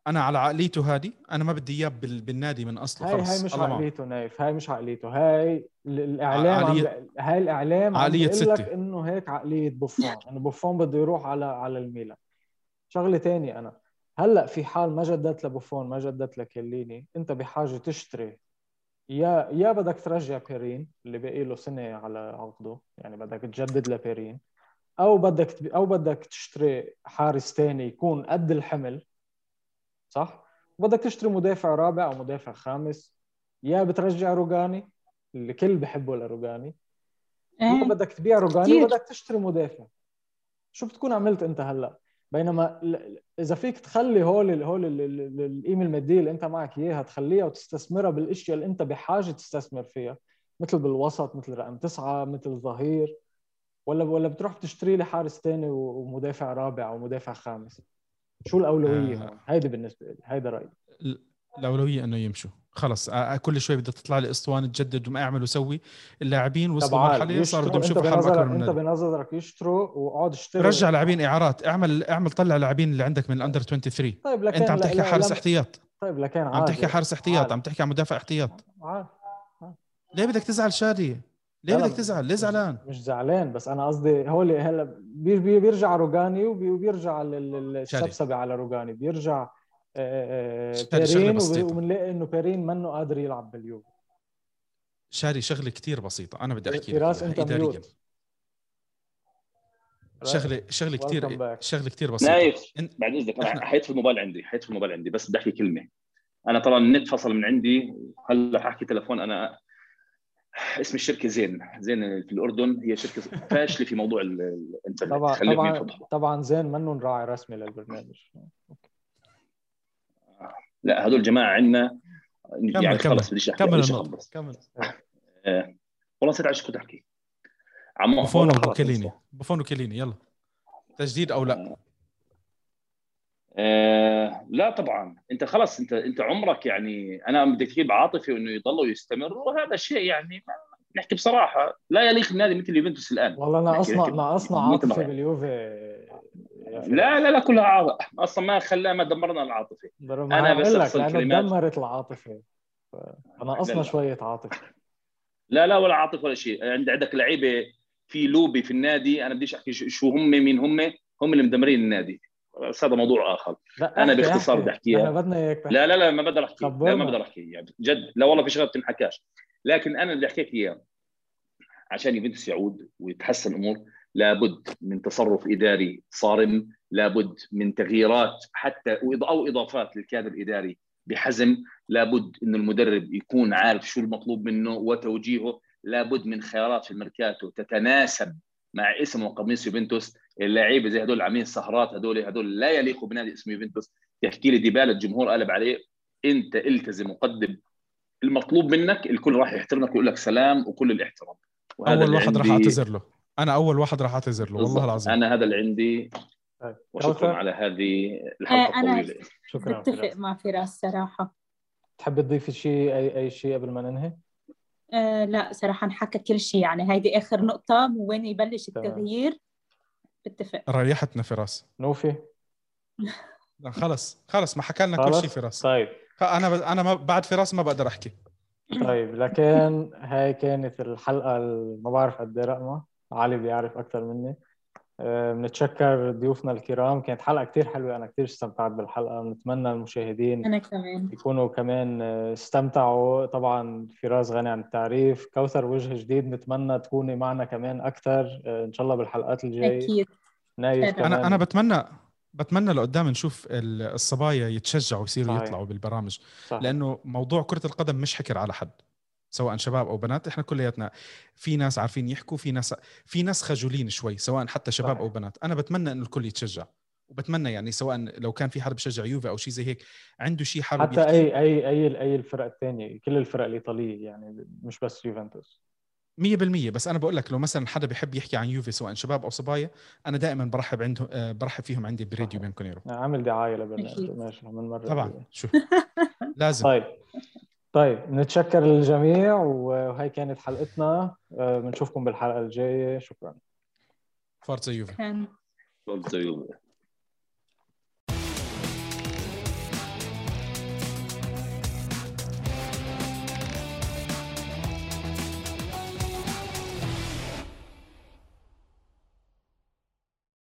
أنا على عقليته هذه أنا ما بدي إياه بال... بالنادي من أصله هاي خلص. هاي مش عقليته نايف. هاي مش عقليته. هاي الإعلام عقلية... عم... هاي الإعلام عقلية عم لك إنه هيك عقلية بوفون. إنه بوفون بده يروح على على الميلان. شغلة ثانية أنا. هلأ في حال ما جددت لبوفون ما جددت لكليني أنت بحاجة تشتري يا يا بدك ترجع بيرين اللي باقي له سنة على عقده يعني بدك تجدد لبيرين. أو بدك أو بدك تشتري حارس ثاني يكون قد الحمل صح؟ بدك تشتري مدافع رابع أو مدافع خامس. يا بترجع روجاني اللي كل بحبه لروجاني يا بدك تبيع روجاني وبدك تشتري مدافع. شو بتكون عملت أنت هلأ؟ بينما إذا فيك تخلي هول هول ال- ال- القيمه الماديه اللي أنت معك إياها تخليها وتستثمرها بالأشياء اللي أنت بحاجة تستثمر فيها مثل بالوسط مثل رقم تسعة مثل ظهير ولا ولا بتروح بتشتري لي حارس ثاني ومدافع رابع أو مدافع خامس. شو الأولوية؟ آه. هيدي بالنسبة لي هيدا رأيي. الأولوية إنه يمشوا. خلص كل شوي بدها تطلع لي أسطوانة تجدد وما أعمل وسوي. اللاعبين وصلوا مرحلة صاروا بدهم يشوفوا حالهم بنظرك من أنت. بنظرك يشتروا واقعد اشتري. رجع لاعبين إعارات اعمل اعمل طلع لاعبين اللي عندك من ال under 23 طيب لكن أنت عم تحكي حارس احتياط. طيب لكن عم عادي. تحكي حارس احتياط. عم تحكي عن مدافع احتياط. عادي. ليه بدك تزعل شادي؟ ليه بدك تزعل؟ ليه زعلان؟ مش زعلان بس أنا قصدي هول هلا بي- بي- بيرجع روجاني وبي- وبيرجع ال- ال- السبسبه على روجاني بيرجع بيرين بسيطة. وب- وبنلاقي إنه بيرين منه قادر يلعب باليوم شادي شغلة كتير بسيطة أنا بدي أحكي لك فراس أنت اداريا شغله شغلة back. شغلة كتير بسيطة. نايف بعد إذنك أنا حيطفي الموبايل عندي حيطفي الموبايل عندي بس بدي أحكي كلمة. أنا طبعا النت فصل من عندي هلا حاحكي تلفون؟ أنا اسم الشركة زين زين في الأردن هي شركة فاشلة في موضوع ال- الإنترنت. طبعا طبعا طبعا زين منه راعي رسمي للبرنامج. لا هدول جماعة عندنا كمل يعني كمل خلص بديش أحكي كمل أخلص. كمل. آه، والله نسيت على شو كنت أحكي. عمو بوفون خلص. نسيت. بوفون وكيليني يلا. تجديد أو لا؟ آه. لا طبعا. أنت خلص أنت أنت عمرك يعني أنا بدك تجيب عاطفي وإنه يضل ويستمر وهذا شيء يعني ما- نحكي بصراحة. لا يليق بنادي مثل اليوفنتوس الآن. والله هيك ناقصنا مية مرة عاطفه. باليوفي. لا لا لا كلها عاطفة. أصلا ما خلاه ما دمرنا العاطفة. ما بس لك لأنه. دمرت العاطفة. ف- لا، فناقصنا لا. شوية عاطفة. لا لا ولا عاطفة ولا شيء. عند عندك لعيبة في لوبي في النادي. أنا بديش أحكي شو هم مين هم. هم اللي مدمرين النادي. بس هذا موضوع آخر. لا احكي- باختصار. بدي أحكيها. إحنا بدنا إياك. لا لا لا ما بقدر أحكي. لا. ما بقدر أحكي يعني جد. لا والله في شغلة بتنحكاش. لكن أنا اللي حكيت اياه عشان يوفنتوس يعود ويتحسن الأمور. لابد من تصرف إداري صارم لابد من تغييرات حتى أو إضافات للكادر الإداري بحزم لابد إن المدرب يكون عارف شو المطلوب منه وتوجيهه لابد من خيارات في الميركاتو تتناسب مع اسم وقميص يوفنتوس. اللعيبة زي هدول عاملين سهرات هدول هدول لا يليقوا بنادي اسمه يوفنتوس. تحكي لي ديبالا الجمهور قلب عليه أنت التزم وقدم المطلوب منك الكل راح يحترمك ويقول لك سلام وكل الاحترام. وهذا اول واحد راح. أعتذر له. أنا أول واحد راح أعتذر له والله. العظيم أنا هذا اللي عندي طيب. وشكرا على هذه الحلقة أنا الطويله شكرا بتفق. مع فراس صراحة تحبي تضيفي شيء أي أي شيء قبل ما ننهي؟ آه لا صراحة نحكى كل شيء يعني هيدي آخر نقطة من وين يبلش. التغيير بتفق ريحتنا فراس نوفي لا، خلص خلص ما حكى لنا كل؟ شيء فراس طيب أنا ب... أنا ما بعد فراس ما بقدر أحكي طيب لكن هاي كانت الحلقة ال- ما بعرف قد إيه رقمها علي بيعرف أكثر مني. آه، بنتشكر ضيوفنا الكرام. كانت حلقة كتير حلوة أنا كتير استمتعت بالحلقة. بنتمنى المشاهدين أنا كمان. يكونوا كمان آه، استمتعوا. طبعا فراس غني عن التعريف. كوثر وجه جديد نتمنى تكوني معنا كمان أكثر آه، إن شاء الله بالحلقات الجاية. أكيد. نايف أنا- كمان. أنا أنا بتمنى بتمنى لقدام نشوف ال- الصبايا يتشجعوا يصيروا. يطلعوا بالبرامج. صح. لأنه موضوع كرة القدم مش حكر على حد. سواء شباب أو بنات إحنا كلياتنا في ناس عارفين يحكوا في ناس في ناس خجولين شوي سواء حتى شباب صحيح. أو بنات. أنا بتمنى إنه الكل يتشجع وبتمنى يعني سواء لو كان في حدا بشجع يوفي أو شيء زي هيك عنده شيء حابب حتى يحكي. أي أي أي أي الفرق الثانية كل الفرق الإيطالية يعني مش بس يوفنتوس. 100% بس أنا بقول لك لو مثلا حدا بيحب يحكي عن يوفي سواء شباب أو صبايا أنا دائما برحب عندهم آه، برحب فيهم عندي براديو صحيح. بين كونيرو. عامل دعاية لبرنامج. ماشي من مرة طبعا شو لازم. طيب. طيب نتشكر للجميع وهي كانت حلقتنا. آه، بنشوفكم بالحلقة الجاية. شكرا. فارتزا يوفي. كان زي